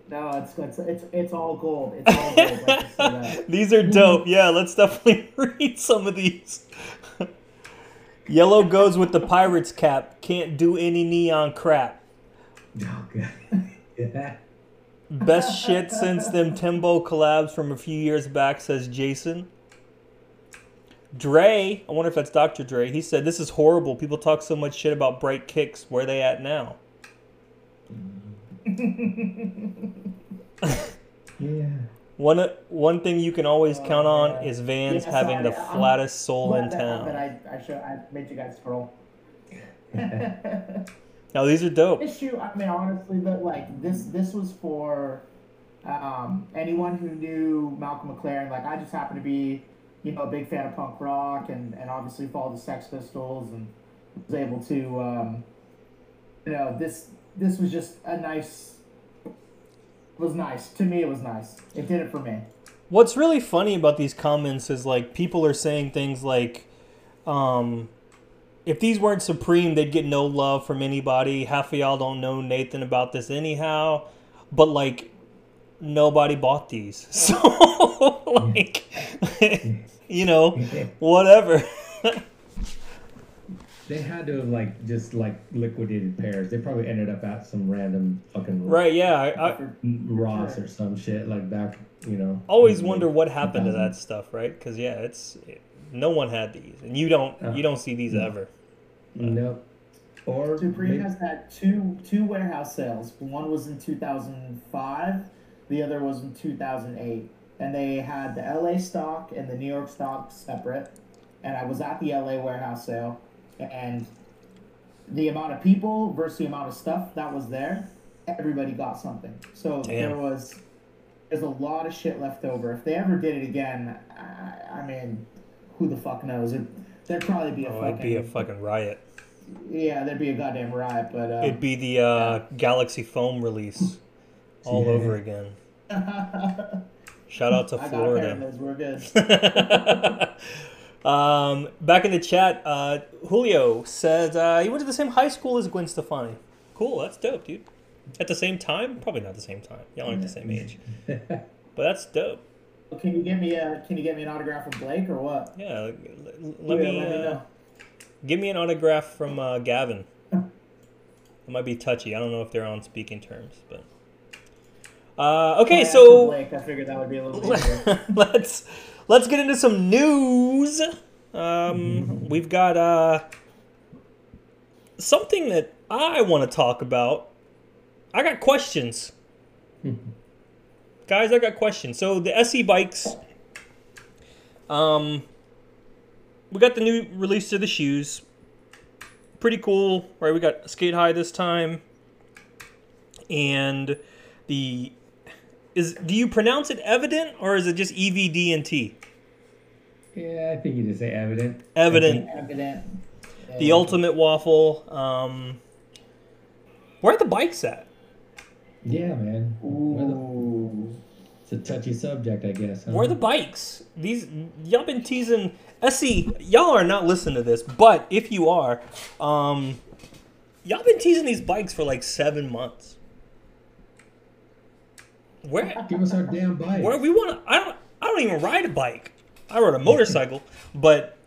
Speaker 1: No, it's it's it's it's all gold. It's all gold. Let's just say that.
Speaker 2: These are dope. Yeah, let's definitely read some of these. Yellow goes with the pirate's cap. Can't do any neon crap.
Speaker 3: Oh, God. yeah.
Speaker 2: Best shit since them Timbo collabs from a few years back, says Jason. Dre, I wonder if that's Dr. Dre. He said, This is horrible. People talk so much shit about bright kicks. Where they at now?
Speaker 3: Yeah.
Speaker 2: One, one thing you can always
Speaker 1: Oh,
Speaker 2: count on
Speaker 1: man.
Speaker 2: is Vans
Speaker 1: Yeah,
Speaker 2: having the
Speaker 1: sorry, I'm
Speaker 2: flattest sole in town.
Speaker 1: that I I, show, I made you guys scroll.
Speaker 2: Now, these are dope.
Speaker 1: Issue, I mean, honestly, but like this, this was for um, anyone who knew Malcolm McLaren. Like, I just happen to be, you know, a big fan of punk rock, and and obviously followed the Sex Pistols, and was able to, um, you know, this this was just a nice. Was nice to me. It was nice. It did it for me.
Speaker 2: What's really funny about these comments is like people are saying things like, um, if these weren't Supreme, they'd get no love from anybody. Half of y'all don't know Nathan about this anyhow. But like, nobody bought these. So, like, you know, whatever.
Speaker 3: They had to have like just like liquidated pairs. They probably ended up at some random fucking
Speaker 2: right, yeah. I, I
Speaker 3: Ross or some shit like back, you know.
Speaker 2: always
Speaker 3: in,
Speaker 2: wonder what happened to that stuff, right? Because, yeah, it's. No one had these. And you don't,
Speaker 3: Uh,
Speaker 2: you don't see these
Speaker 3: no.
Speaker 2: ever.
Speaker 3: Nope. Or
Speaker 1: Supreme
Speaker 3: maybe-
Speaker 1: has had two two warehouse sales. One was in 2005, the other was in 2008, and they had the LA stock and the New York stock separate. And I was at the LA warehouse sale, and the amount of people versus the amount of stuff that was there, everybody got something. So
Speaker 2: Damn.
Speaker 1: there was there's a lot of shit left over. If they ever did it again, I, I mean, who the fuck knows? It, there'd probably be a
Speaker 2: Oh,
Speaker 1: fucking
Speaker 2: it'd be a fucking riot.
Speaker 1: yeah, there'd be a goddamn riot. But uh,
Speaker 2: It'd be the uh, Galaxy Foam release all
Speaker 3: Yeah.
Speaker 2: over again. Shout out to
Speaker 1: I got a pair of
Speaker 2: Florida.
Speaker 1: We're good.
Speaker 2: um, back in the chat, uh, Julio said uh, he went to the same high school as Gwen Stefani. Cool, that's dope, dude. At the same time, probably not the same time. Y'all aren't the same age, but that's dope.
Speaker 1: Can you get me a Can you get me an autograph from Blake or what?
Speaker 2: Yeah, let
Speaker 1: Yeah,
Speaker 2: me
Speaker 1: let me
Speaker 2: uh,
Speaker 1: know.
Speaker 2: give me an autograph from uh, Gavin. It might be touchy. I don't know if they're on speaking terms, but uh, okay. So
Speaker 1: Blake, I figured that would be a little easier.
Speaker 2: let's let's get into some news. Um, we've got uh, something that I want to talk about. I got questions, guys. I got questions. So the SE bikes. Um, we got the new release of the shoes. Pretty cool, right? We got skate high this time, and the is do you pronounce it evident or is it just E V D and T?
Speaker 3: Yeah, I think you just say evident.
Speaker 2: Evident.
Speaker 1: Evident.
Speaker 2: The ultimate waffle. Um, where are the bikes at?
Speaker 3: Yeah, man. Where the-
Speaker 1: Ooh.
Speaker 3: It's a touchy subject, I guess. Huh?
Speaker 2: Where are the bikes? These y'all been teasing. SE, y'all are not listening to this, but if you are, um, y'all been teasing these bikes for like seven months. Where
Speaker 3: Give us our damn bike.
Speaker 2: where we want to? I don't. I don't even ride a bike. I ride a motorcycle, but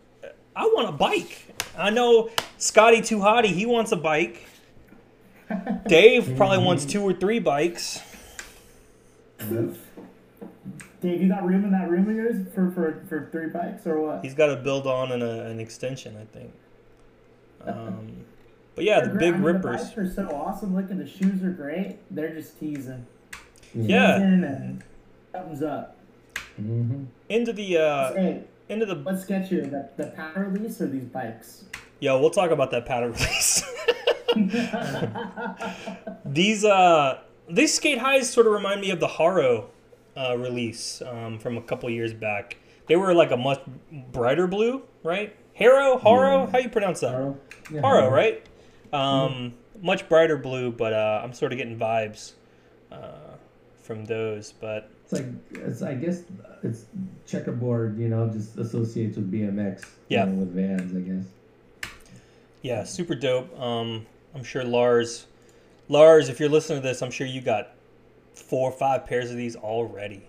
Speaker 2: I want a bike. I know Scotty Too Hottie. He wants a bike. Dave probably wants two or three bikes.
Speaker 3: Yep.
Speaker 1: Dave, you got room in that room of yours for, for, for three bikes or what?
Speaker 2: He's got to build on an, uh, an extension, I think. Um, but yeah, the big.
Speaker 1: I mean,
Speaker 2: rippers.
Speaker 1: The bikes are so awesome looking. The shoes are great. They're just teasing.
Speaker 2: Yeah.
Speaker 1: And thumbs up.
Speaker 3: hmm
Speaker 2: Into the uh,
Speaker 1: hey,
Speaker 2: into the
Speaker 1: what's get you? The, the power release or these bikes?
Speaker 2: yo. We'll talk about that pattern release. these uh these skate highs sort of remind me of the Haro uh, release um, from a couple years back. They were like a much brighter blue, right? Haro, Haro,
Speaker 3: Yeah.
Speaker 2: how you pronounce that?
Speaker 3: Haro? Yeah,
Speaker 2: Haro, right? Um, Much brighter blue, but uh, I'm sort of getting vibes uh, from those. But
Speaker 3: It's like it's. I guess it's checkerboard. You know, just associates with BMX. you
Speaker 2: Yeah.
Speaker 3: know, with Vans, I guess.
Speaker 2: yeah, super dope. Um, I'm sure Lars, Lars, if you're listening to this, I'm sure you got four or five pairs of these already.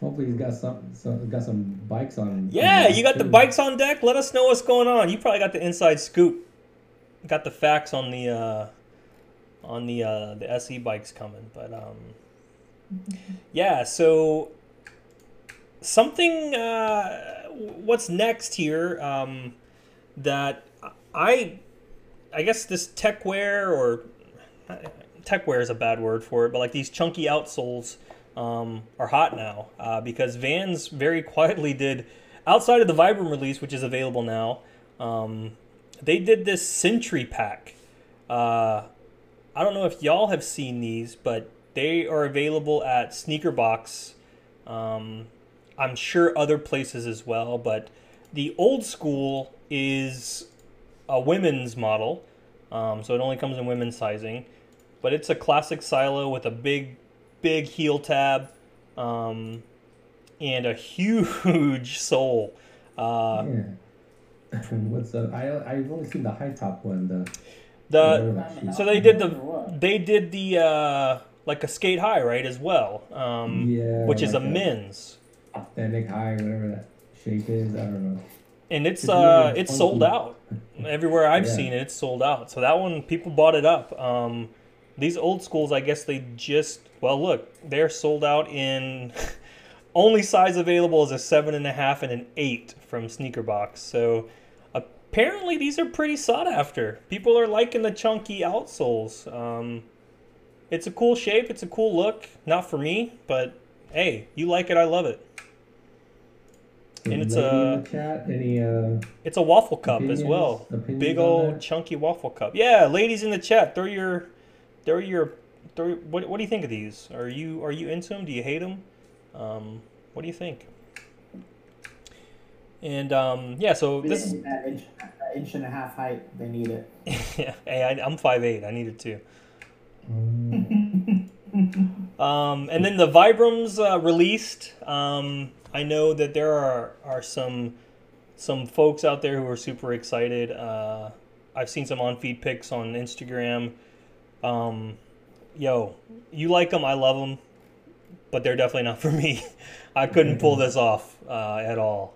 Speaker 3: Hopefully, he's got some. some got some bikes on.
Speaker 2: Yeah,
Speaker 3: on
Speaker 2: you got the bikes on deck. Let us know what's going on. You probably got the inside scoop. Got the facts on the uh, on the uh, the SE bikes coming, but um, yeah. So something. Uh, what's next here? Um, that I, I guess this techwear or techwear is a bad word for it, but like these chunky outsoles um, are hot now uh, because Vans very quietly did outside of the Vibram release, which is available now. Um, they did this Sentry pack. Uh, I don't know if y'all have seen these, but they are available at Sneakerbox. Um, I'm sure other places as well, but the old school is a women's model, um, so it only comes in women's sizing. But it's a classic silo with a big, big heel tab, um, and a huge sole. Uh,
Speaker 3: Yeah. What's the? I I've only seen the high top one. The
Speaker 2: the
Speaker 3: whatever
Speaker 2: so they did the they did the uh, like a skate high right as well, um,
Speaker 3: Yeah,
Speaker 2: which is a
Speaker 3: like a-
Speaker 2: men's,
Speaker 3: authentic high, whatever that shape is. I don't know.
Speaker 2: and it's
Speaker 3: It's
Speaker 2: uh it's sold out everywhere I've
Speaker 3: Yeah.
Speaker 2: seen it. It's sold out. So that one people bought it up. Um, these old schools, I guess they just well look they're sold out in. Only size available is a seven and a half and an eight from Sneaker Box. So apparently these are pretty sought after. People are liking the chunky outsoles. Um, it's a cool shape. It's a cool look. Not for me, but hey, you like it, I love it. And it's a-
Speaker 3: in the chat. Any uh?
Speaker 2: It's a waffle cup as well.
Speaker 3: Opinions
Speaker 2: Big old chunky waffle cup. Yeah, ladies in the chat, throw your, throw your, throw. What, what do you think of these? Are you are you into them? Do you hate them? Um, what do you think? And um, yeah, so this is
Speaker 1: that inch, that inch and a half height. They need it.
Speaker 2: yeah. Hey, I, I'm five eight. I need it too.
Speaker 3: Um,
Speaker 2: Um, and then the Vibrams uh, released. Um, I know that there are, are some some folks out there who are super excited. Uh, I've seen some on feed pics on Instagram. Um, yo, you like them? I love them, but they're definitely not for me. I couldn't pull this off uh, at all.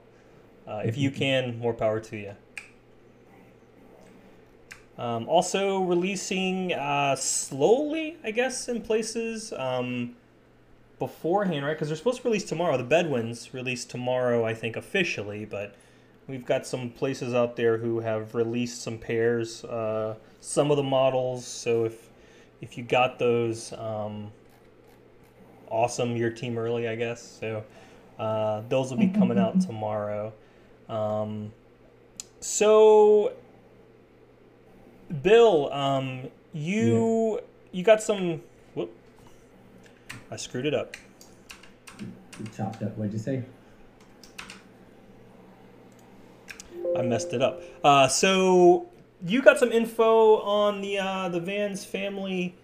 Speaker 2: Uh, if you can, more power to you. Um, also releasing uh, slowly, I guess, in places um, beforehand, right? Because they're supposed to release tomorrow. The Bedwins release tomorrow, I think, officially, but we've got some places out there who have released some pairs, uh, some of the models. So if if you got those, um, awesome, your team early, I guess. So uh, those will be coming out tomorrow. Um, so Bill, um, you you got some. Whoop! I screwed it up.
Speaker 3: chopped up. What'd you say?
Speaker 2: I messed it up. Uh, so you got some info on the uh, the Vans family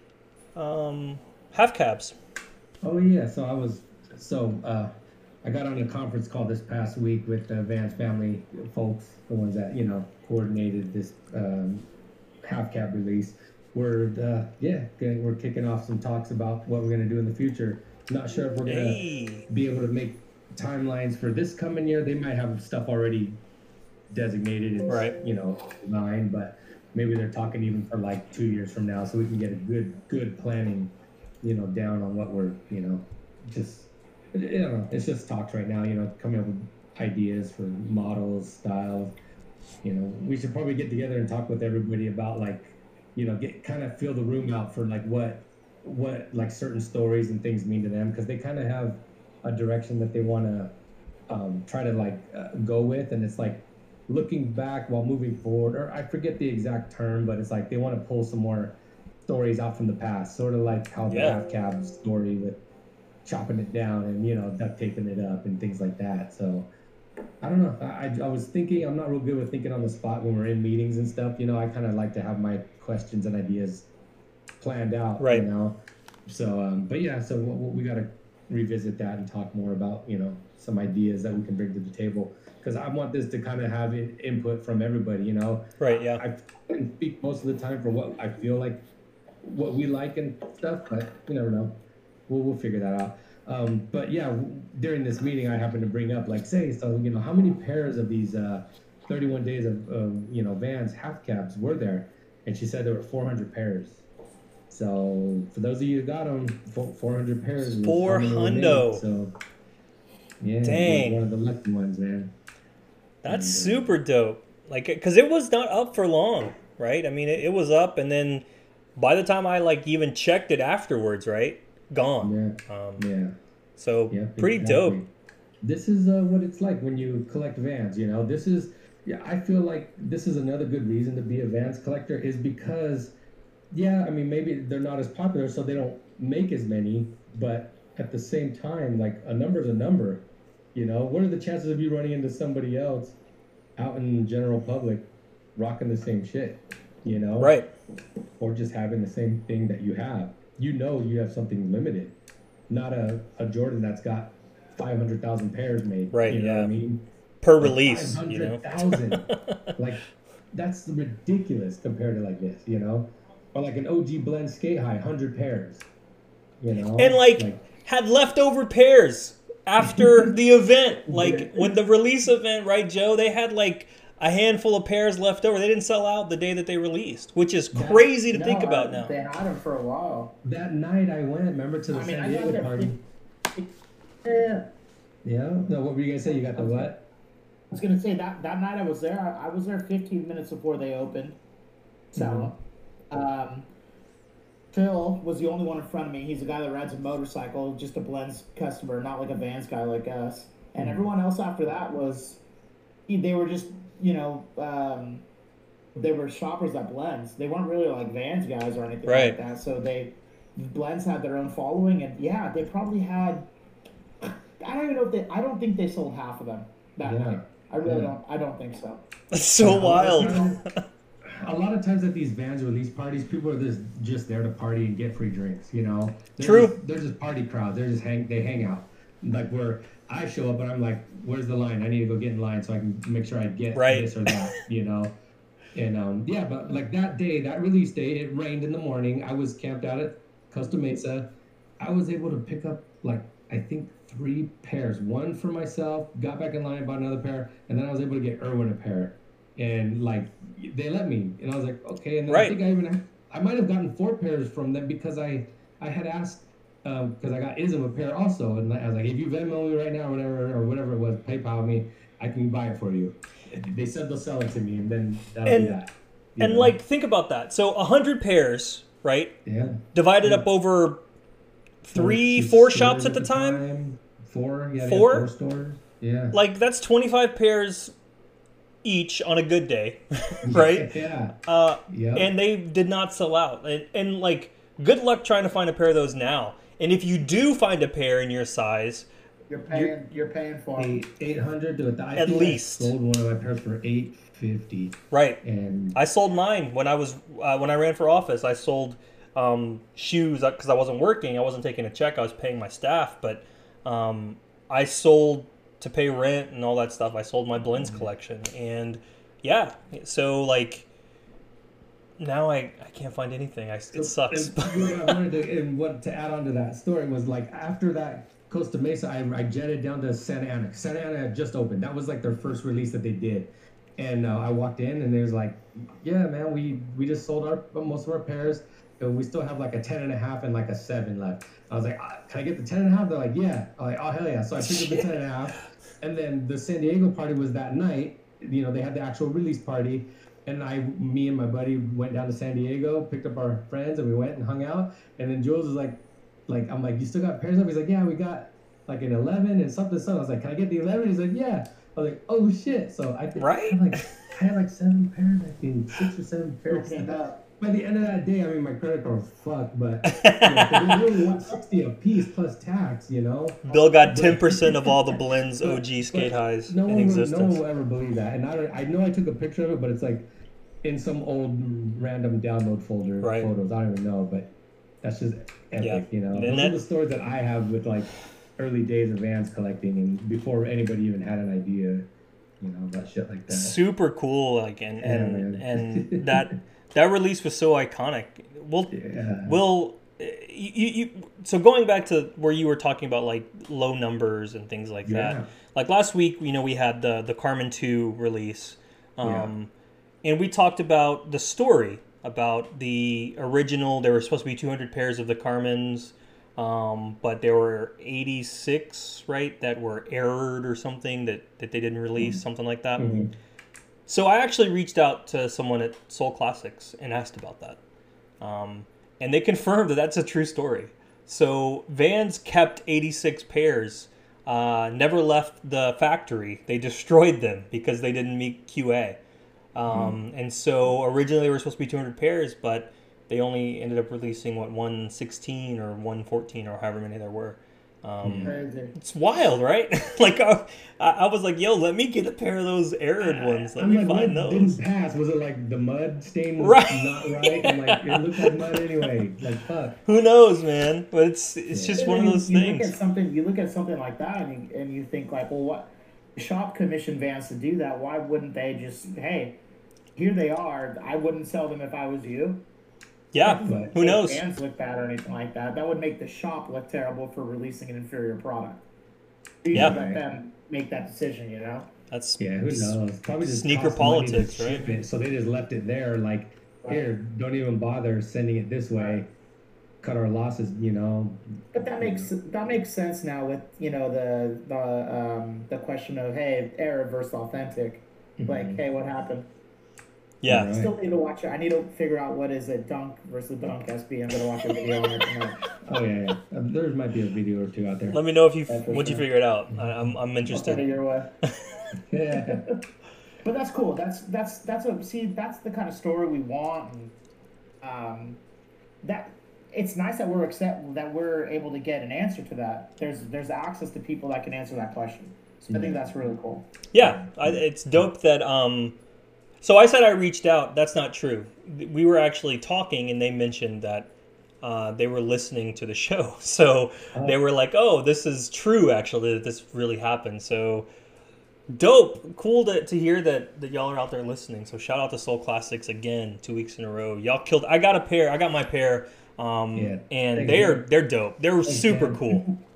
Speaker 2: um, half cabs.
Speaker 3: Oh yeah, so I was so uh, I got on a conference call this past week with the Vans family folks, the ones that you know coordinated this um, half cab release. we're uh, yeah, we're kicking off some talks about what we're gonna do in the future. Not sure if we're gonna
Speaker 2: Hey.
Speaker 3: be able to make timelines for this coming year. They might have stuff already designated and
Speaker 2: Right.
Speaker 3: you know line, but maybe they're talking even for like two years from now, so we can get a good good planning, you know, down on what we're you know just don't know. It's just talks right now, you know, coming up with ideas for models, styles. You know, we should probably get together and talk with everybody about like, you know, get kind of fill the room out for like what what like certain stories and things mean to them because they kind of have a direction that they want to um, try to like uh, go with, and it's like looking back while moving forward, or I forget the exact term, but it's like they want to pull some more stories out from the past, sort of like how the
Speaker 2: Yeah.
Speaker 3: half cab story with chopping it down and you know duct taping it up and things like that. So I don't know. I, I, I was thinking I'm not real good with thinking on the spot when we're in meetings and stuff. You know, I kind of like to have my questions and ideas planned out.
Speaker 2: Right.
Speaker 3: You know. So, um, but yeah, so we, we got to revisit that and talk more about you know some ideas that we can bring to the table because I want this to kind of have in, input from everybody. You know,
Speaker 2: Right, yeah.
Speaker 3: I can speak most of the time for what I feel like, what we like and stuff, but you never know. We'll, we'll figure that out. Um, but yeah, during this meeting, I happened to bring up, like, say, so, you know, how many pairs of these uh, 31 days of, um, you know, vans, half cabs were there? And she said there were 400 pairs. So for those of you who got them, 400 pairs.
Speaker 2: Four
Speaker 3: how many were made.
Speaker 2: hundo.
Speaker 3: So yeah,
Speaker 2: Dang.
Speaker 3: one of the lucky ones, man.
Speaker 2: That's
Speaker 3: And, uh,
Speaker 2: super dope. Like, because it was not up for long, right? I mean, it, it was up, and then by the time I like even checked it afterwards, right, gone.
Speaker 3: Yeah,
Speaker 2: Um,
Speaker 3: yeah.
Speaker 2: So
Speaker 3: Yeah,
Speaker 2: pretty
Speaker 3: exactly.
Speaker 2: dope.
Speaker 3: This is uh, what it's like when you collect vans. You know, this is yeah. I feel like this is another good reason to be a vans collector is because yeah. I mean, maybe they're not as popular, so they don't make as many. But at the same time, like a number's a number. You know, what are the chances of you running into somebody else out in the general public rocking the same shit? You know,
Speaker 2: Right.
Speaker 3: or just having the same thing that you have. You know you have something limited, not a, a Jordan that's got 500,000 pairs made.
Speaker 2: Right,
Speaker 3: You know
Speaker 2: yeah.
Speaker 3: what I mean?
Speaker 2: Per
Speaker 3: Like
Speaker 2: release, you know.
Speaker 3: 500,000. like, that's ridiculous compared to like this, you know? Or like an OG blend skate high, 100 pairs. You know?
Speaker 2: and like, had leftover pairs after the event. Like with the release event, right, Joe? They had like a handful of pairs left over. They didn't sell out the day that they released, which is crazy to
Speaker 1: No,
Speaker 2: think
Speaker 1: I-
Speaker 2: about now.
Speaker 1: They had them for a while.
Speaker 3: that night I went, remember, to the
Speaker 1: I mean,
Speaker 3: San
Speaker 1: I got
Speaker 3: Diego
Speaker 1: there
Speaker 3: party.
Speaker 1: Yeah.
Speaker 3: Yeah? No, what were you going to say? You got the what?
Speaker 1: I was gonna say that that night I was there. I, I was there 15 minutes before they opened. So, um, Phil was the only one in front of me. He's a guy that rides a motorcycle, just a blends customer, not like a Vans guy like us. And everyone else after that was, they were just you know, um, they were shoppers at blends. They weren't really like Vans guys or anything
Speaker 2: Right.
Speaker 1: like that. So they blends had their own following, and yeah, they probably had. I don't even know if they. I don't think they sold half of them that
Speaker 3: Yeah.
Speaker 1: night. I really
Speaker 3: Yeah.
Speaker 1: don't. I don't think so.
Speaker 2: That's so
Speaker 3: Yeah,
Speaker 2: wild.
Speaker 3: a lot of times at these vans these parties, people are just just there to party and get free drinks. You know, they're
Speaker 2: True.
Speaker 3: Just, they're just party crowd. They're just hang. They hang out. Like where I show up and I'm like, "Where's the line? I need to go get in line so I can make sure I get
Speaker 2: Right.
Speaker 3: this or that." You know. And um, yeah, but like that day, that release day, it rained in the morning. I was camped out at Costa Mesa. I was able to pick up like I think three pairs. One for myself, got back in line, bought another pair, and then I was able to get Erwin a pair. And like they let me, and I was like, okay. And then
Speaker 2: Right.
Speaker 3: I think I even I might have gotten four pairs from them because I I had asked because I got Ism a pair also, and I was like, if you Venmo me right now or whatever or whatever it was, PayPal me, I can buy it for you. They said they'll sell it to me, and then that'll
Speaker 2: And-
Speaker 3: be that.
Speaker 2: And
Speaker 3: know?
Speaker 2: like, think about that. So a hundred pairs, right?
Speaker 3: yeah,
Speaker 2: Divided up over three,
Speaker 3: Four
Speaker 2: shops at the time.
Speaker 3: Four, yeah,
Speaker 2: Four?
Speaker 3: four stores. Yeah,
Speaker 2: Like that's twenty five pairs each on a good day, right?
Speaker 3: Yeah,
Speaker 2: Uh,
Speaker 3: yeah.
Speaker 2: and they did not sell out. And, and like, good luck trying to find a pair of those now. And if you do find a pair in your size,
Speaker 1: You're paying. You're, paying for
Speaker 3: eight eight hundred to a I
Speaker 2: At
Speaker 3: think I
Speaker 2: least.
Speaker 3: sold one of my pairs for eight fifty,
Speaker 2: right?
Speaker 3: and
Speaker 2: I sold mine when I was uh, when I ran for office. I sold um, shoes because I wasn't working. I wasn't taking a check. I was paying my staff, but um, I sold to pay rent and all that stuff. I sold my blends collection, and yeah, so like now I, I can't find anything. I, it sucks.
Speaker 3: And, what I wanted to, and what to add on to that story was like after that Costa Mesa, I, I jetted down to Santa Ana. Santa Ana had just opened. That was like their first release that they did. And uh, I walked in and they was like, yeah, man, we, we just sold our most of our pairs. But we still have like a 10 and a half and like a seven left. I was like, ah, can I get the 10 and a half? They're like, yeah. I'm like, oh, hell yeah. So I picked up the 10 and a half. And then the San Diego party was that night. You know, they had the actual release party. And I, me and my buddy went down to San Diego, picked up our friends, and we went and hung out. And then Jules was like, like I'm like, you still got pairs up? He's like, yeah, we got like an 11 and something. So I was like, can I get the 11? He's like, yeah. I was like, oh shit. So I,
Speaker 2: right?
Speaker 3: I had like I had like seven pairs. I think six or seven pairs. By the end of that day, I mean my credit card was fucked, but you know, were only 160 a piece plus tax. You know.
Speaker 2: Bill got 10 percent of all the blends OG skate highs
Speaker 3: no
Speaker 2: in
Speaker 3: one will, no one will ever believe that. And I, I know I took a picture of it, but it's like in some old random download folder
Speaker 2: Right.
Speaker 3: photos. I don't even know, but that's just epic,
Speaker 2: Yeah.
Speaker 3: you know.
Speaker 2: And
Speaker 3: Those
Speaker 2: that-
Speaker 3: are the stories that I have with like early days of Vans collecting, and before anybody even had an idea, you know, about shit like that.
Speaker 2: Super cool, like and
Speaker 3: Yeah,
Speaker 2: and
Speaker 3: man.
Speaker 2: and that that release was so iconic. We'll
Speaker 3: Yeah.
Speaker 2: Will you, you, so going back to where you were talking about like low numbers and things like
Speaker 3: Yeah.
Speaker 2: that. Like last week, you know, we had the the Carmen 2 release. Um and we talked about the story about the original there were supposed to be 200 pairs of the Carmens. Um, but there were 86, right, that were errored or something that, that they didn't release, something like that.
Speaker 3: Mhm.
Speaker 2: So I actually reached out to someone at Sole Classics and asked about that. Um, and they confirmed that that's a true story. So Vans kept 86 pairs, uh, never left the factory. They destroyed them because they didn't meet QA. Um, And so originally they were supposed to be 200 pairs, but they only ended up releasing, what, 116 or 114 or however many there were. Um,
Speaker 1: Crazy.
Speaker 2: It's wild, right? like I, I was like, "Yo, let me get a pair of those arid ones. Let
Speaker 3: I'm
Speaker 2: me
Speaker 3: like,
Speaker 2: find those."
Speaker 3: didn't pass? Was it like the mud stain was
Speaker 2: Right.
Speaker 3: not right? And like it looked like mud anyway. Like fuck.
Speaker 2: Who knows, man? But it's it's
Speaker 3: Yeah.
Speaker 2: just one of
Speaker 1: You-
Speaker 2: those
Speaker 1: you Look
Speaker 2: things.
Speaker 1: at something. You look at something like that, and you, and you think like, well, what shop commission Vans to do that? Why wouldn't they just, hey, here they are. I wouldn't sell them if I was you.
Speaker 2: Yeah,
Speaker 3: But-
Speaker 2: who knows?
Speaker 1: Vans look bad or anything like that. That would make the shop look terrible for releasing an inferior product. You
Speaker 2: Yeah.
Speaker 1: should let them make that decision. You know.
Speaker 2: That's
Speaker 3: Yeah, who knows? Probably just
Speaker 2: Sneaker
Speaker 3: cost money to
Speaker 2: politics, right?
Speaker 3: It, so they just left it there. Like, here, don't even bother sending it this way. Cut our losses, you know.
Speaker 1: But that makes that makes sense now with you know the the um, the question of hey error versus authentic. Like
Speaker 3: Mhm.
Speaker 1: hey, what happened?
Speaker 2: Yeah.
Speaker 3: Right.
Speaker 1: Still need to watch it. I need to figure out what is it dunk versus dunk SB. I'm gonna watch a video on it tonight.
Speaker 3: Oh yeah, yeah. Uh, there might be a video or two out there.
Speaker 2: Let me know if you
Speaker 1: Yeah, for
Speaker 2: once you figure it out. I, I'm I'm
Speaker 1: I'll
Speaker 2: interested.
Speaker 1: your way.
Speaker 3: Yeah.
Speaker 1: But that's cool. That's that's that's a see. That's the kind of story we want, and um, that it's nice that we're accept that we're able to get an answer to that. There's there's access to people that can answer that question. So I think that's really cool.
Speaker 2: Yeah, I, it's dope that. Um, so I said I reached out. That's not true. We were actually talking, and they mentioned that uh, they were listening to the show. So they were like, "Oh, this is true. Actually, that this really happened." So dope, cool to, to hear that that y'all are out there listening. So shout out to Sole Classics again, two weeks in a row. Y'all killed. I got a pair. I got my pair. Um,
Speaker 3: Yeah.
Speaker 2: and
Speaker 3: Thank
Speaker 2: they're they're dope. They're super
Speaker 3: man.
Speaker 2: cool.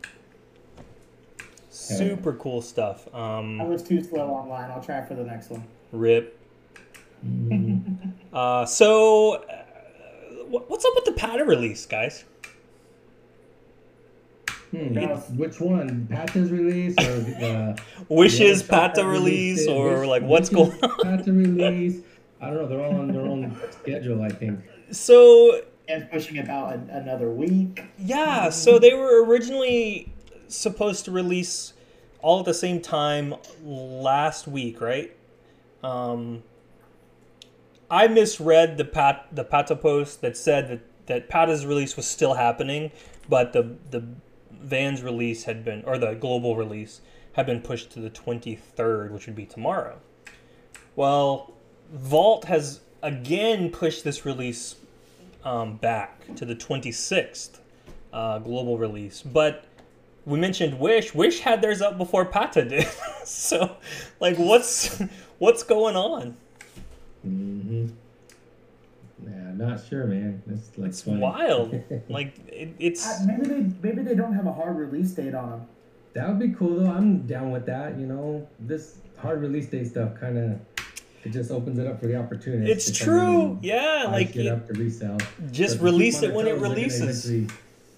Speaker 2: Super cool stuff.
Speaker 1: I
Speaker 2: Um,
Speaker 1: was too slow online. I'll try for the next one.
Speaker 2: rip. Uh, so, uh, what's up with the Patta release, guys?
Speaker 3: Hmm,
Speaker 1: Yeah.
Speaker 3: Which one? Pat's release or the
Speaker 2: Wishes
Speaker 3: Yeah,
Speaker 2: Patta
Speaker 3: Patta
Speaker 2: release,
Speaker 3: it.
Speaker 2: or
Speaker 3: Wish-
Speaker 2: like what's going on?
Speaker 3: Patta release. I don't know. They're all on their own schedule. I think.
Speaker 2: So,
Speaker 1: And pushing it out an, another week.
Speaker 2: yeah, so they were originally supposed to release all at the same time last week, right? Um, I misread the Pat the Patta post that said that that Patta's release was still happening, but the the Vans release had been or the global release had been pushed to the 23rd, which would be tomorrow. Well, Vault has again pushed this release um, back to the 26th uh, global release, but we mentioned Wish. Wish had theirs up before Patta did. so, like, what's what's going on?
Speaker 3: Mm-hmm. Yeah. I'm not sure, man. It's like
Speaker 2: It's
Speaker 3: funny.
Speaker 2: wild. Like it, it's
Speaker 1: Uh, maybe they maybe they don't have a hard release date on them.
Speaker 3: that would be cool though. I'm down with that. You know, this hard release date stuff kind of it just opens it up for the opportunity.
Speaker 2: it's true. Yeah, like
Speaker 3: get
Speaker 2: it-
Speaker 3: up to resell.
Speaker 2: just
Speaker 3: But if we
Speaker 2: release it when it
Speaker 3: toes, they're gonna
Speaker 2: releases.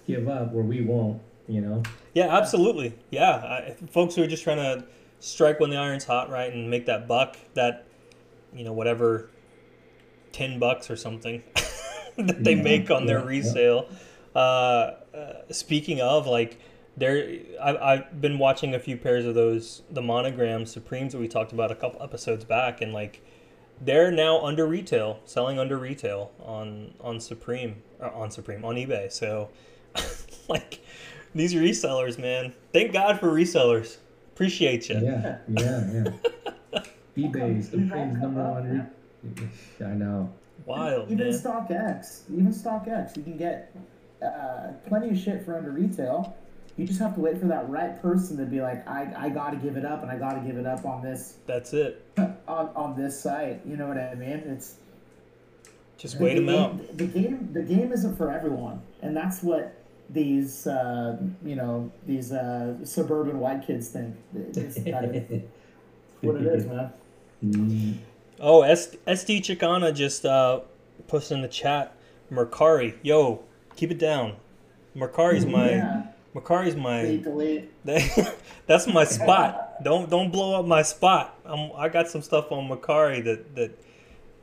Speaker 3: Give up where we won't. You know.
Speaker 2: Yeah, absolutely. Yeah, I, folks who are just trying to strike when the iron's hot, right, and make that buck, that you know whatever, ten bucks or something that they
Speaker 3: Yeah,
Speaker 2: make on their
Speaker 3: yeah, yeah.
Speaker 2: resale. Uh, uh, speaking of, like, there, I, I've been watching a few pairs of those the monogram Supremes that we talked about a couple episodes back, and like. They're now under retail, selling under retail on on Supreme, uh, on Supreme on eBay. So, like, these resellers, man. Thank God for resellers. Appreciate you.
Speaker 3: Yeah, yeah, yeah. eBay,
Speaker 1: We've all
Speaker 3: number
Speaker 1: up,
Speaker 3: one. Re- I know.
Speaker 2: Wild,
Speaker 1: Even
Speaker 2: man.
Speaker 1: StockX, even StockX, you can get uh, plenty of shit for under retail. You just have to wait for that right person to be like, I, I got to give it up, and I got to give it up on this
Speaker 2: That's it.
Speaker 1: on, on this site. You know what I mean? It's
Speaker 2: Just
Speaker 1: the
Speaker 2: wait them
Speaker 1: game,
Speaker 2: out.
Speaker 1: The game the game isn't for everyone, and that's what these uh, you know these uh, suburban white kids think. What it is, man.
Speaker 3: Mm,
Speaker 2: Oh, S- SD Chicana just uh, posted in the chat. Mercari, yo, keep it down. Mercari's my
Speaker 1: yeah.
Speaker 2: Mercari's
Speaker 1: Delete,
Speaker 2: my
Speaker 1: delete.
Speaker 2: that's my spot. Don't don't blow up my spot. I'm, I got some stuff on Mercari that that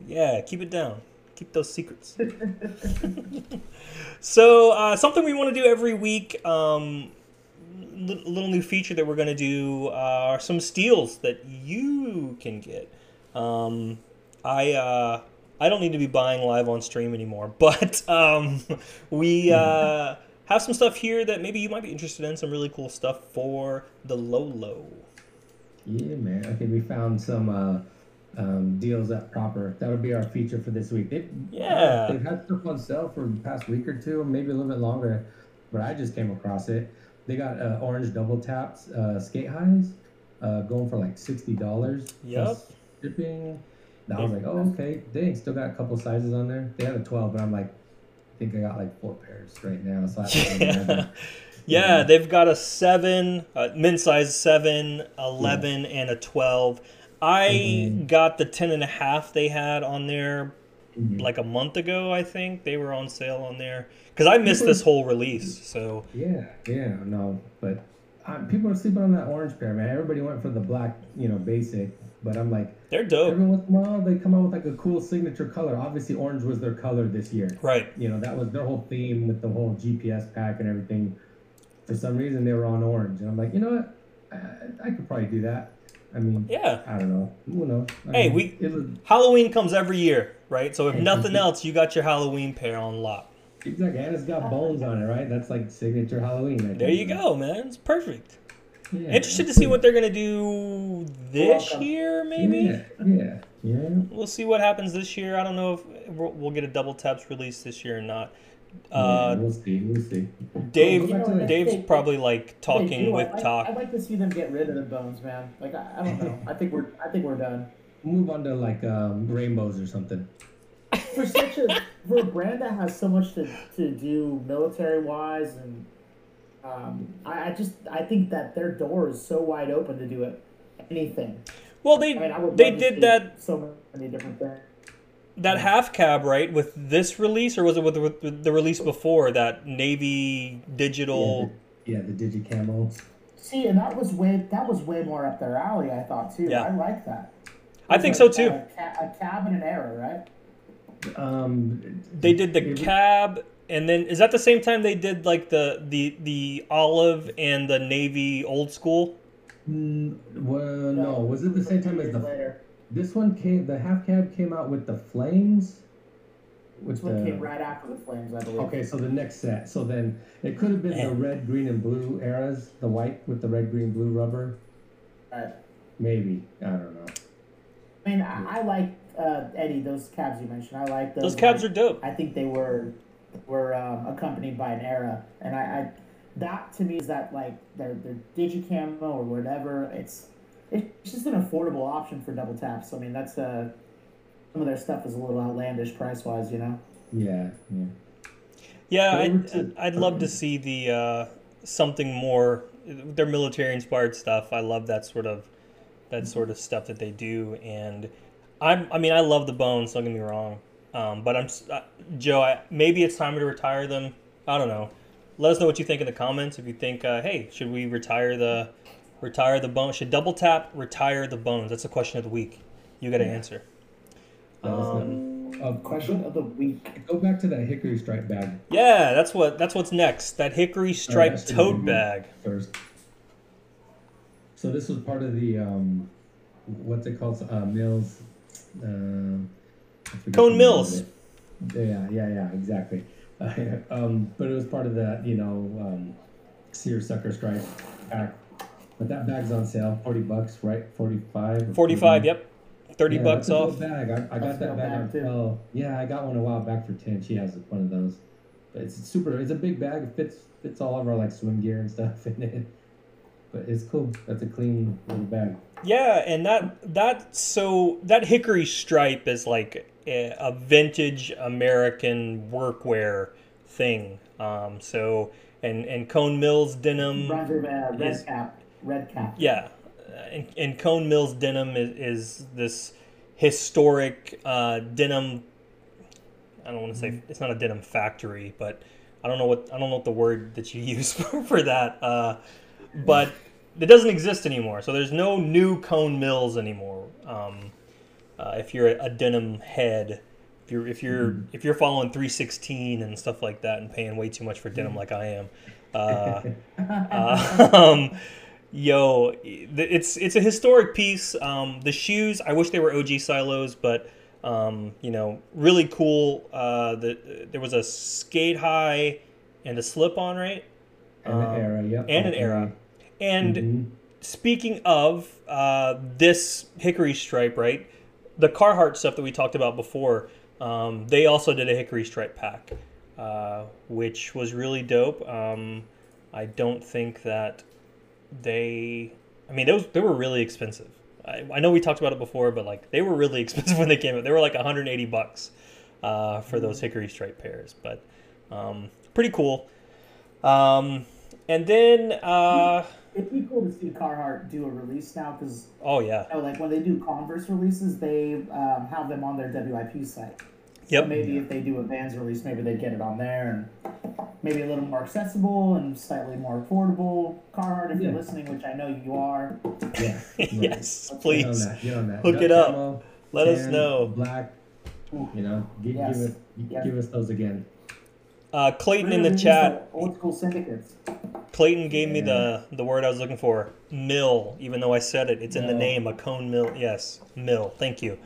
Speaker 2: yeah, keep it down. Keep those secrets. so uh, something we want to do every week. Um, little new feature that we're going to do uh, are some steals that you can get. Um, I uh, I don't need to be buying live on stream anymore, but um, we uh, have some stuff here that maybe you might be interested in. Some really cool stuff for the low low.
Speaker 3: Yeah, man. I think we found some uh, um, deals at Proper. That'll be our feature for this week. They,
Speaker 2: Yeah.
Speaker 3: They've had stuff on sale for the past week or two, maybe a little bit longer, but I just came across it. They got uh, orange double taps, uh, skate highs, uh, going for like sixty dollars.
Speaker 2: Yep.
Speaker 3: Shipping. And I was like, oh okay. Dang, still got a couple sizes on there. They had a twelve, but I'm like, I think I got like four pairs right now. So I
Speaker 2: Yeah. Yeah, they've got a seven, uh, men's size seven, 11, and a 12. I
Speaker 3: Mhm.
Speaker 2: got the 10 and a half they had on there
Speaker 3: Mhm.
Speaker 2: like a month ago, I think. They were on sale on there. Because I missed this whole release. So,
Speaker 3: Yeah, yeah, no, but um, people are sleeping on that orange pair, man. Everybody went for the black, you know, basic, but I'm like,
Speaker 2: they're dope.
Speaker 3: every once in a while they come out with like a cool signature color. Obviously, orange was their color this year.
Speaker 2: Right.
Speaker 3: You know, that was their whole theme with the whole GPS pack and everything. For some reason, they were on orange, and I'm like, you know what? I, I could probably do that. I mean,
Speaker 2: Yeah.
Speaker 3: I don't know. Who knows? I
Speaker 2: Hey,
Speaker 3: mean,
Speaker 2: we-
Speaker 3: was
Speaker 2: Halloween comes every year, right? So, if nothing else, you got your Halloween pair on lock.
Speaker 3: exactly, and it's got bones on it, right? That's like signature Halloween. I
Speaker 2: There you go, man. It's perfect.
Speaker 3: Yeah,
Speaker 2: Interested to see what they're going to do this
Speaker 1: Welcome.
Speaker 2: year, maybe?
Speaker 3: Yeah, yeah, yeah.
Speaker 2: We'll see what happens this year. I don't know if we'll, we'll get a double taps release this year or not. Uh,
Speaker 3: yeah, we'll see. We'll see.
Speaker 2: Dave,
Speaker 1: You know
Speaker 2: Dave's
Speaker 1: they-
Speaker 2: probably like talking
Speaker 1: you
Speaker 2: with
Speaker 1: I'd
Speaker 2: talk.
Speaker 1: I'd like to see them get rid of the bones, man. Like I, I don't know. I think we're I think we're done.
Speaker 3: Move on to like um, rainbows or something.
Speaker 1: For such a for a brand that has so much to, to do military wise and um, I, I just I think that their door is so wide open to do it anything.
Speaker 2: Well, they
Speaker 1: I mean, I
Speaker 2: they did that
Speaker 1: so many different things.
Speaker 2: that half cab right with this release, or was it with the, with the release before that navy digital?
Speaker 3: Yeah, the digi camo.
Speaker 1: See, and that was way that was way more up their alley. I thought too.
Speaker 2: Yeah.
Speaker 1: I like that.
Speaker 2: I think so too.
Speaker 1: A, ca- a cab and an arrow, right?
Speaker 3: Um,
Speaker 2: They did the cab, and then is that the same time they did like the the the olive and the navy old school?
Speaker 3: Mm, well, no, was it the same time as the?
Speaker 1: later?
Speaker 3: This one came. The half cab came out with the flames.
Speaker 1: This
Speaker 3: With
Speaker 1: one came right after the flames, I believe.
Speaker 3: okay, so the next set. So then it could have been the red, green, and blue eras. The white with the red, green, blue rubber.
Speaker 1: Right.
Speaker 3: Maybe I don't know.
Speaker 1: I mean, I, I like uh, Eddie. Those cabs you mentioned, I like those.
Speaker 2: Those cabs are dope.
Speaker 1: I think they were were um, accompanied by an era, and I, I that to me is that like their their digicamo or whatever. It's it's just an affordable option for double taps. I mean, that's uh some of their stuff is a little outlandish price wise, you know.
Speaker 3: Yeah, yeah.
Speaker 2: Yeah, I'd,
Speaker 3: to-
Speaker 2: I'd love to see the uh, something more their military inspired stuff. I love that sort of that sort of stuff that they do, and I'm I mean I love the bones. Don't get me wrong, um, but I'm uh, Joe. I, maybe it's time to retire them. I don't know. Let us know what you think in the comments. If you think, uh, hey, should we retire the retire the bones? Should double tap retire the bones? That's the question of the week. You got to
Speaker 3: Yeah.
Speaker 2: answer.
Speaker 3: Let us.
Speaker 2: Um,
Speaker 3: Uh,
Speaker 1: Question of the week.
Speaker 3: Go back to that hickory stripe bag
Speaker 2: yeah, that's what that's what's next. That hickory striped
Speaker 3: that's the
Speaker 2: tote bag.
Speaker 3: first. So this was part of the um, what's it called? Uh, Mills. Um, I forget
Speaker 2: Cone Mills.
Speaker 3: Yeah, yeah, yeah, exactly. um, but it was part of that, you know, um, seersucker stripe pack. But that bag's on sale, forty bucks, right? Forty-five. or
Speaker 2: 45, yep. 30
Speaker 3: Yeah,
Speaker 2: bucks
Speaker 3: that's a
Speaker 2: off.
Speaker 3: good bag. I, I got that bag on
Speaker 1: bag, too.
Speaker 3: sale. Yeah, I got one a while back for ten. She has one of those. But it's super. It's a big bag. It fits fits all of our like swim gear and stuff in it. But it's cool. That's a clean little bag.
Speaker 2: Yeah, and that that so that hickory stripe is like a, a vintage American workwear thing. Um, so and and Cone Mills denim,
Speaker 1: Runs with uh, red
Speaker 2: is-
Speaker 1: cap. Red cap.
Speaker 2: yeah, and, and Cone Mills denim is, is this historic uh, denim. I don't want to say it's not a denim factory, but I don't know what I don't know what the word that you use for, for that. Uh, but it doesn't exist anymore. So there's no new cone mills anymore. Um, uh, if you're a, a denim head, if you're if you're if you're following 316 and stuff like that and paying way too much for denim like I am, uh, uh, um, yo, it's it's a historic piece. Um, the shoes, I wish they were OG silos, but um, you know, really cool. Uh, the there was a skate high and a slip on, right?
Speaker 3: And
Speaker 2: Um,
Speaker 3: an era, yep.
Speaker 2: and an era. And
Speaker 3: Mhm.
Speaker 2: speaking of uh, this hickory stripe, right? The Carhartt stuff that we talked about before, um, they also did a hickory stripe pack, uh, which was really dope. Um, I don't think that they, I mean, those they were really expensive. I, I know we talked about it before, but like they were really expensive when they came out. They were like 180 bucks uh, for those hickory stripe pairs, but um, pretty cool. Um, and then, uh,
Speaker 1: It'd be cool to see Carhartt do a release now because
Speaker 2: oh yeah,
Speaker 1: like when they do Converse releases, they um, have them on their WIP site. So
Speaker 2: Yep.
Speaker 1: maybe if they do a Vans release, maybe they get it on there and maybe a little more accessible and slightly more affordable. Carhartt, if you're listening, which I know you are,
Speaker 3: Yeah. right.
Speaker 2: yes,
Speaker 1: Get on
Speaker 3: Get on
Speaker 2: please
Speaker 3: that. Get on that.
Speaker 2: Hook
Speaker 3: Duck
Speaker 2: it up.
Speaker 3: camo,
Speaker 2: let us know.
Speaker 3: Black. You know, give,
Speaker 1: Yes.
Speaker 3: give us
Speaker 1: Yes.
Speaker 3: give us those again.
Speaker 2: Uh, Clayton in the chat.
Speaker 1: Old school syndicates.
Speaker 2: Clayton gave me the the word I was looking for. Mill. Even though I said it, it's in the name. A cone mill. Yes, mill. Thank you.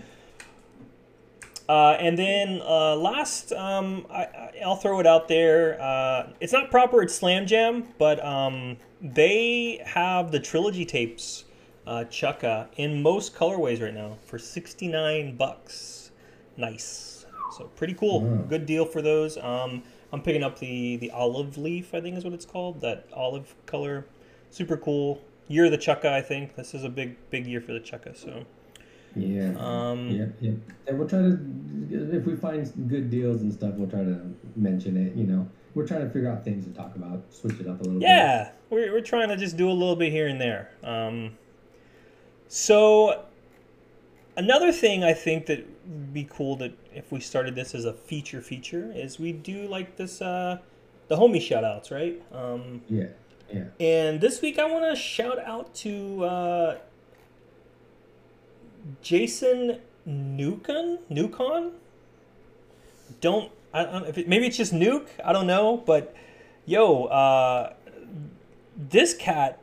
Speaker 2: Uh, and then uh, last, um, I, I- I'll throw it out there. Uh, it's not proper. It's Slam Jam, but um, they have the trilogy tapes, uh, Chukka, in most colorways right now for sixty nine bucks. Nice. So pretty cool.
Speaker 3: Wow.
Speaker 2: Good deal for those. Um, I'm picking up the the olive leaf. I think is what it's called. That olive color. Super cool. Year of the Chukka. I think this is a big big year for the Chukka. So.
Speaker 3: Yeah.
Speaker 2: Um,
Speaker 3: Yeah, yeah. And we'll try to, if we find good deals and stuff, we'll try to mention it. You know, we're trying to figure out things to talk about, switch it up a little bit.
Speaker 2: Yeah, we're, we're trying to just do a little bit here and there. Um, so, another thing I think that would be cool that if we started this as a feature feature is we do like this uh, the homie shout outs, right? Um,
Speaker 3: Yeah. Yeah.
Speaker 2: and this week I want to shout out to uh, Jason Newcon. Newcon. Don't I don't if it, maybe it's just Nuke. I don't know, but yo, uh, this cat.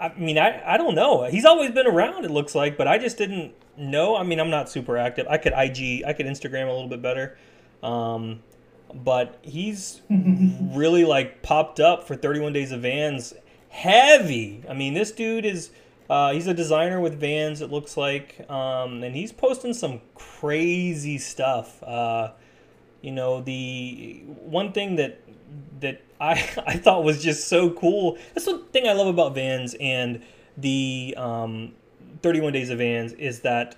Speaker 2: I mean, I, I don't know. He's always been around. It looks like, but I just didn't know. I mean, I'm not super active. I could IG, I could Instagram a little bit better. Um, but he's really like popped up for 31 days of Vans, heavy. I mean, this dude is. Uh, he's a designer with Vans. It looks like, um, and he's posting some crazy stuff. Uh, you know, the one thing that that I I thought was just so cool. That's the thing I love about Vans and the um, 31 Days of Vans is that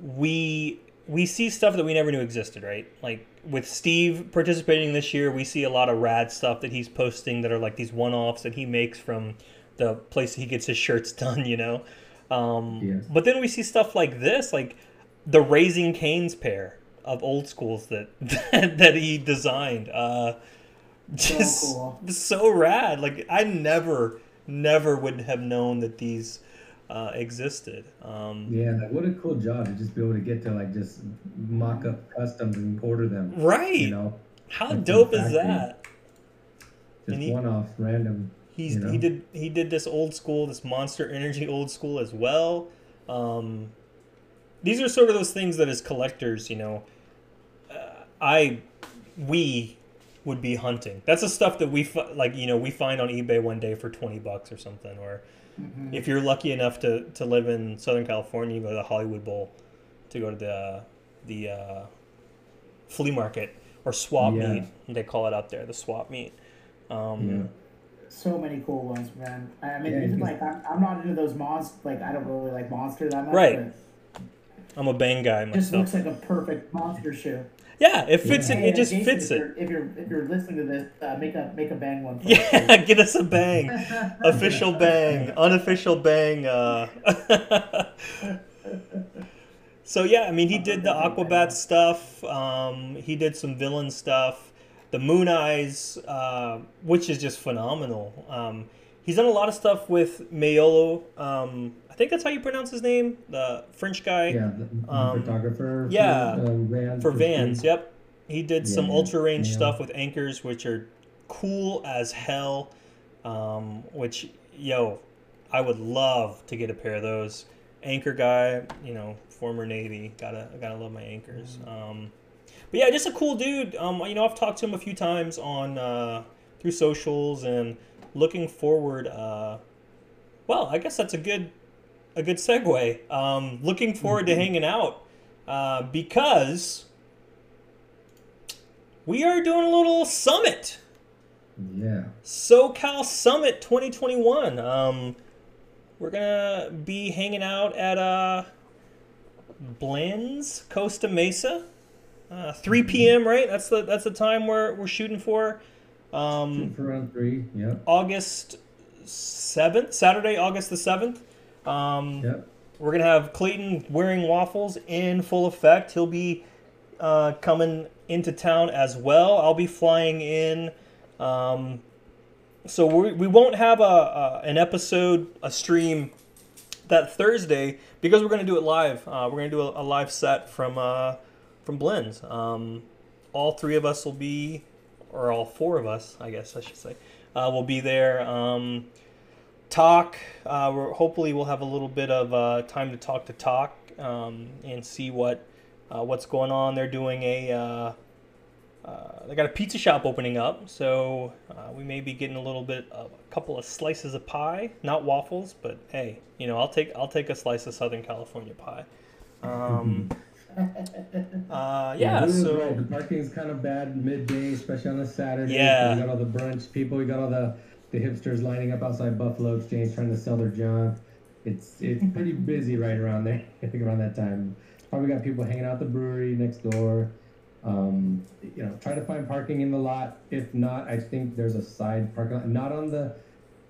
Speaker 2: we we see stuff that we never knew existed, right? Like with Steve participating this year, we see a lot of rad stuff that he's posting that are like these one-offs that he makes from the place he gets his shirts done, you know. Um,
Speaker 3: Yeah.
Speaker 2: But then we see stuff like this, like the Raising Canes pair of old schools that that he designed. Uh, just
Speaker 1: cool.
Speaker 2: so rad. Like I never, never would have known that these uh, existed. Um,
Speaker 3: Yeah, like what a cool job to just be able to get to like just mock up customs and order them.
Speaker 2: Right.
Speaker 3: You know,
Speaker 2: How
Speaker 3: Like
Speaker 2: dope is that?
Speaker 3: just
Speaker 2: he-
Speaker 3: one off random.
Speaker 2: He's
Speaker 3: you know?
Speaker 2: he did he did this old school, this Monster Energy old school as well. Um, these are sort of those things that as collectors, you know, uh, I we would be hunting. That's the stuff that we like, you know, we find on eBay one day for twenty bucks or something. Or
Speaker 1: Mhm.
Speaker 2: if you're lucky enough to to live in Southern California, you go to the Hollywood Bowl to go to the the uh, flea market or swap
Speaker 3: Yeah.
Speaker 2: meet. They call it out there, the swap meet. Um,
Speaker 3: Yeah.
Speaker 1: So many cool ones, man. I I mean,
Speaker 3: Yeah,
Speaker 1: even
Speaker 3: because-
Speaker 1: like I'm, I'm not into those monsters. Like I don't really like monster that much.
Speaker 2: Right. I'm a bang guy
Speaker 1: it just looks like a perfect monster shoe.
Speaker 2: Yeah, it fits
Speaker 3: Yeah.
Speaker 2: it.
Speaker 1: Hey,
Speaker 2: It just
Speaker 1: Jason,
Speaker 2: fits
Speaker 1: if
Speaker 2: it.
Speaker 1: If you're if you're listening to this, uh, make a make a bang one. For us,
Speaker 2: Yeah, get us a bang. Official bang, unofficial bang. Uh. so yeah, I mean, he did the Aquabat stuff. Um, he did some villain stuff. The Mooneyes, uh, which is just phenomenal. Um, he's done a lot of stuff with Mayolo. Um, I think that's how you pronounce his name, the French guy.
Speaker 3: Yeah, the, the
Speaker 2: Um,
Speaker 3: photographer.
Speaker 2: yeah,
Speaker 3: for, um, Vans.
Speaker 2: for Vans. Yep, he did some
Speaker 3: Yeah,
Speaker 2: ultra range
Speaker 3: yeah.
Speaker 2: stuff with anchors, which are cool as hell. Um, which yo, I would love to get a pair of those. Anchor guy, you know, former Navy. Gotta gotta love my anchors. Um, but yeah, just a cool dude. Um, you know, I've talked to him a few times on uh, through socials, and looking forward. Uh, well, I guess that's a good a good segue. Um, looking forward to hanging out uh, because we are doing a little summit.
Speaker 3: Yeah.
Speaker 2: SoCal Summit 2021. Um, we're gonna be hanging out at uh, Blends Costa Mesa, uh, 3 p.m. Right? That's the that's the time we're we're shooting for. Um,
Speaker 3: Shooting for round three. Yep.
Speaker 2: August 7th, Saturday, August the 7th. Um,
Speaker 3: Yep.
Speaker 2: we're gonna have Clayton wearing waffles in full effect. He'll be uh, coming into town as well. I'll be flying in. Um, so we, we won't have a, a an episode, a stream that Thursday because we're gonna do it live. Uh, we're gonna do a, a live set from uh, from Blends. Um, all three of us will be, or all four of us, I guess I should say, uh, will be there. Um, talk. Uh, we're, hopefully, we'll have a little bit of uh, time to talk to talk um, and see what uh, what's going on. They're doing a uh, uh, they got a pizza shop opening up, so uh, we may be getting a little bit of a couple of slices of pie, not waffles, but hey, you know, I'll take I'll take a slice of Southern California pie. Um, uh, yeah,
Speaker 3: we
Speaker 2: so
Speaker 3: right. the is kind of bad midday, especially on a Saturday.
Speaker 2: Yeah.
Speaker 3: We got all the brunch people. We got all the the hipsters lining up outside Buffalo Exchange trying to sell their junk. It's it's pretty busy right around there. I think around that time. Probably got people hanging out at the brewery next door. Um, you know, try to find parking in the lot. If not, I think there's a side parking lot. Not on the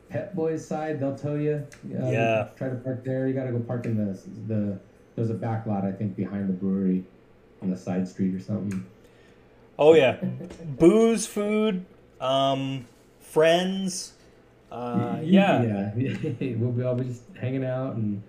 Speaker 3: Pet Boys side. They'll tell you. uh,
Speaker 2: Yeah.
Speaker 3: Try to park there. You got to go park in the the. There's a back lot I think behind the brewery, on the side street or something.
Speaker 2: oh yeah, booze, food, um, friends. Uh, yeah,
Speaker 3: yeah. we'll be all be just hanging out and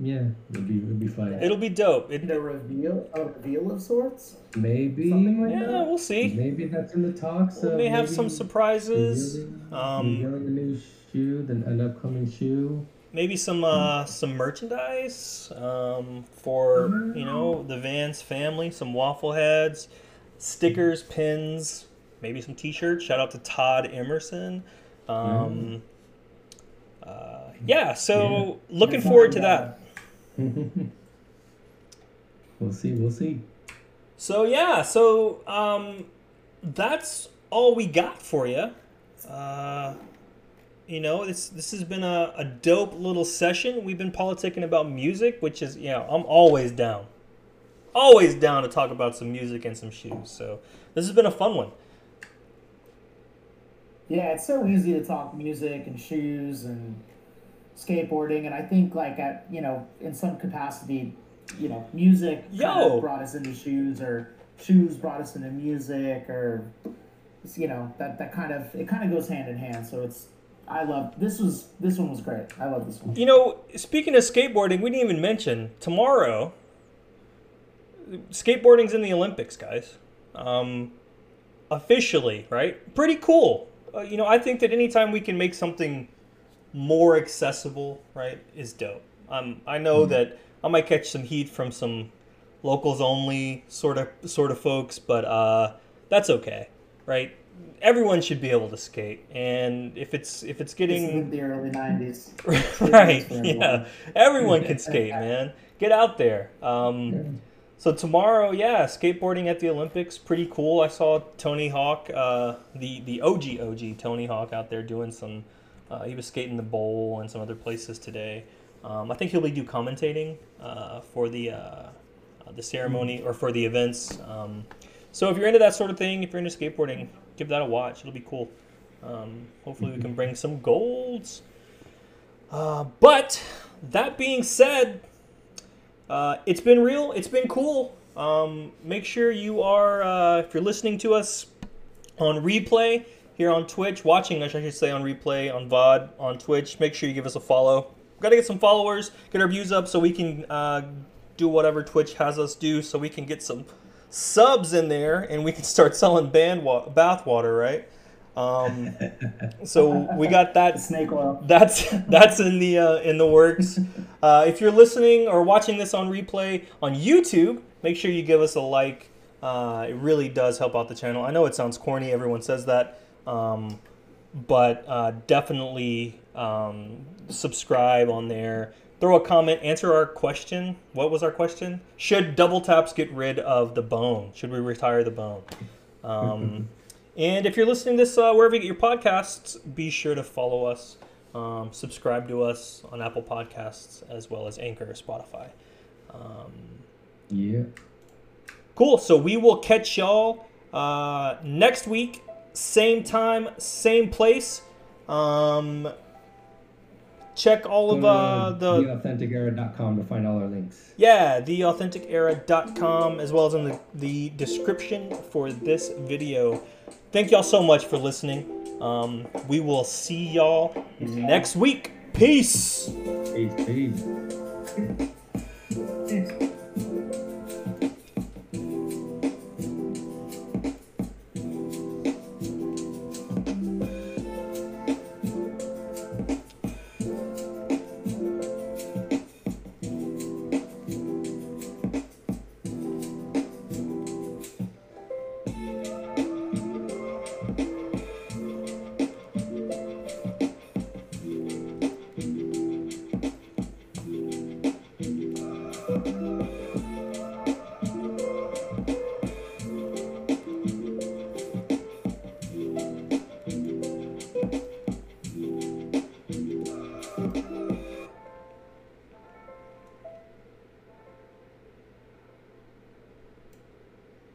Speaker 3: yeah, it'll be it'll be fun.
Speaker 2: it'll be dope. It,
Speaker 1: And a reveal, a reveal of sorts.
Speaker 3: Maybe
Speaker 1: like
Speaker 2: yeah, we'll see.
Speaker 3: maybe that's in the talks.
Speaker 2: We may have some surprises.
Speaker 3: revealing-
Speaker 2: Um,
Speaker 3: revealing a new shoe, then an upcoming shoe.
Speaker 2: maybe some uh, some merchandise um, for you know the Vans family. Some waffle heads, stickers, pins, maybe some T-shirts. Shout out to Todd Emerson. Um, uh, yeah, so looking
Speaker 1: That's
Speaker 2: forward to that.
Speaker 3: we'll see. We'll see.
Speaker 2: So yeah, so um, that's all we got for you. Uh, you know, this this has been a, a dope little session. We've been politicking about music, which is you know I'm always down. always down to talk about some music and some shoes. So this has been a fun one.
Speaker 1: Yeah, it's so easy to talk music and shoes and skateboarding, and I think like at you know in some capacity, you know, music
Speaker 2: Yo.
Speaker 1: brought us into shoes, or shoes brought us into music, or you know that that kind of it kind of goes hand in hand. So it's I love this was this one was great. I love this one.
Speaker 2: You know, speaking of skateboarding, we didn't even mention tomorrow. Skateboarding's in the Olympics, guys. Um, officially, right? Pretty cool. Uh, you know, I think that anytime we can make something more accessible, right, is dope. Um, I know that I might catch some heat from some locals only sort of sort of folks, but uh, that's okay, right? Everyone should be able to skate, and if it's if it's getting
Speaker 1: the early '90s.
Speaker 2: right.
Speaker 1: for
Speaker 2: Yeah.
Speaker 1: everyone.
Speaker 2: Everyone can skate, man. Get out there. Um, so tomorrow, yeah, skateboarding at the Olympics, pretty cool. I saw Tony Hawk, uh, the the OG OG Tony Hawk out there doing some. Uh, he was skating the bowl and some other places today. Um, I think he'll be do commentating uh, for the uh, uh, the ceremony or for the events. Um, so if you're into that sort of thing, if you're into skateboarding, give that a watch. It'll be cool. Um, hopefully, we can bring some golds. Uh, but that being said, uh, it's been real. It's been cool. Um, make sure you are, uh, if you're listening to us on replay here on Twitch, watching I should say, on replay on VOD on Twitch, make sure you give us a follow. We've got to get some followers, get our views up so we can uh, do whatever Twitch has us do so we can get some subs in there and we can start selling band wa- bath water, right? Um, so we got that
Speaker 1: Snake oil.
Speaker 2: that's that's in the uh, in the works. Uh, if you're listening or watching this on replay on YouTube, make sure you give us a like. Uh, it really does help out the channel. I know it sounds corny. Everyone says that, um, but uh, definitely um, subscribe on there. Throw a comment. Answer our question. What was our question? Should double taps get rid of the bone? Should we retire the bone? And if you're listening to this uh, wherever you get your podcasts, be sure to follow us, um, subscribe to us on Apple Podcasts as well as Anchor or Spotify. Um,
Speaker 3: Yeah.
Speaker 2: cool. So we will catch y'all uh, next week, same time, same place. Um, check all of uh, the
Speaker 3: theauthenticera.com to find all our links.
Speaker 2: yeah, theauthenticera.com as well as in the, the description for this video. Thank y'all so much for listening. Um, we will see y'all next week. Peace.
Speaker 3: Peace, peace.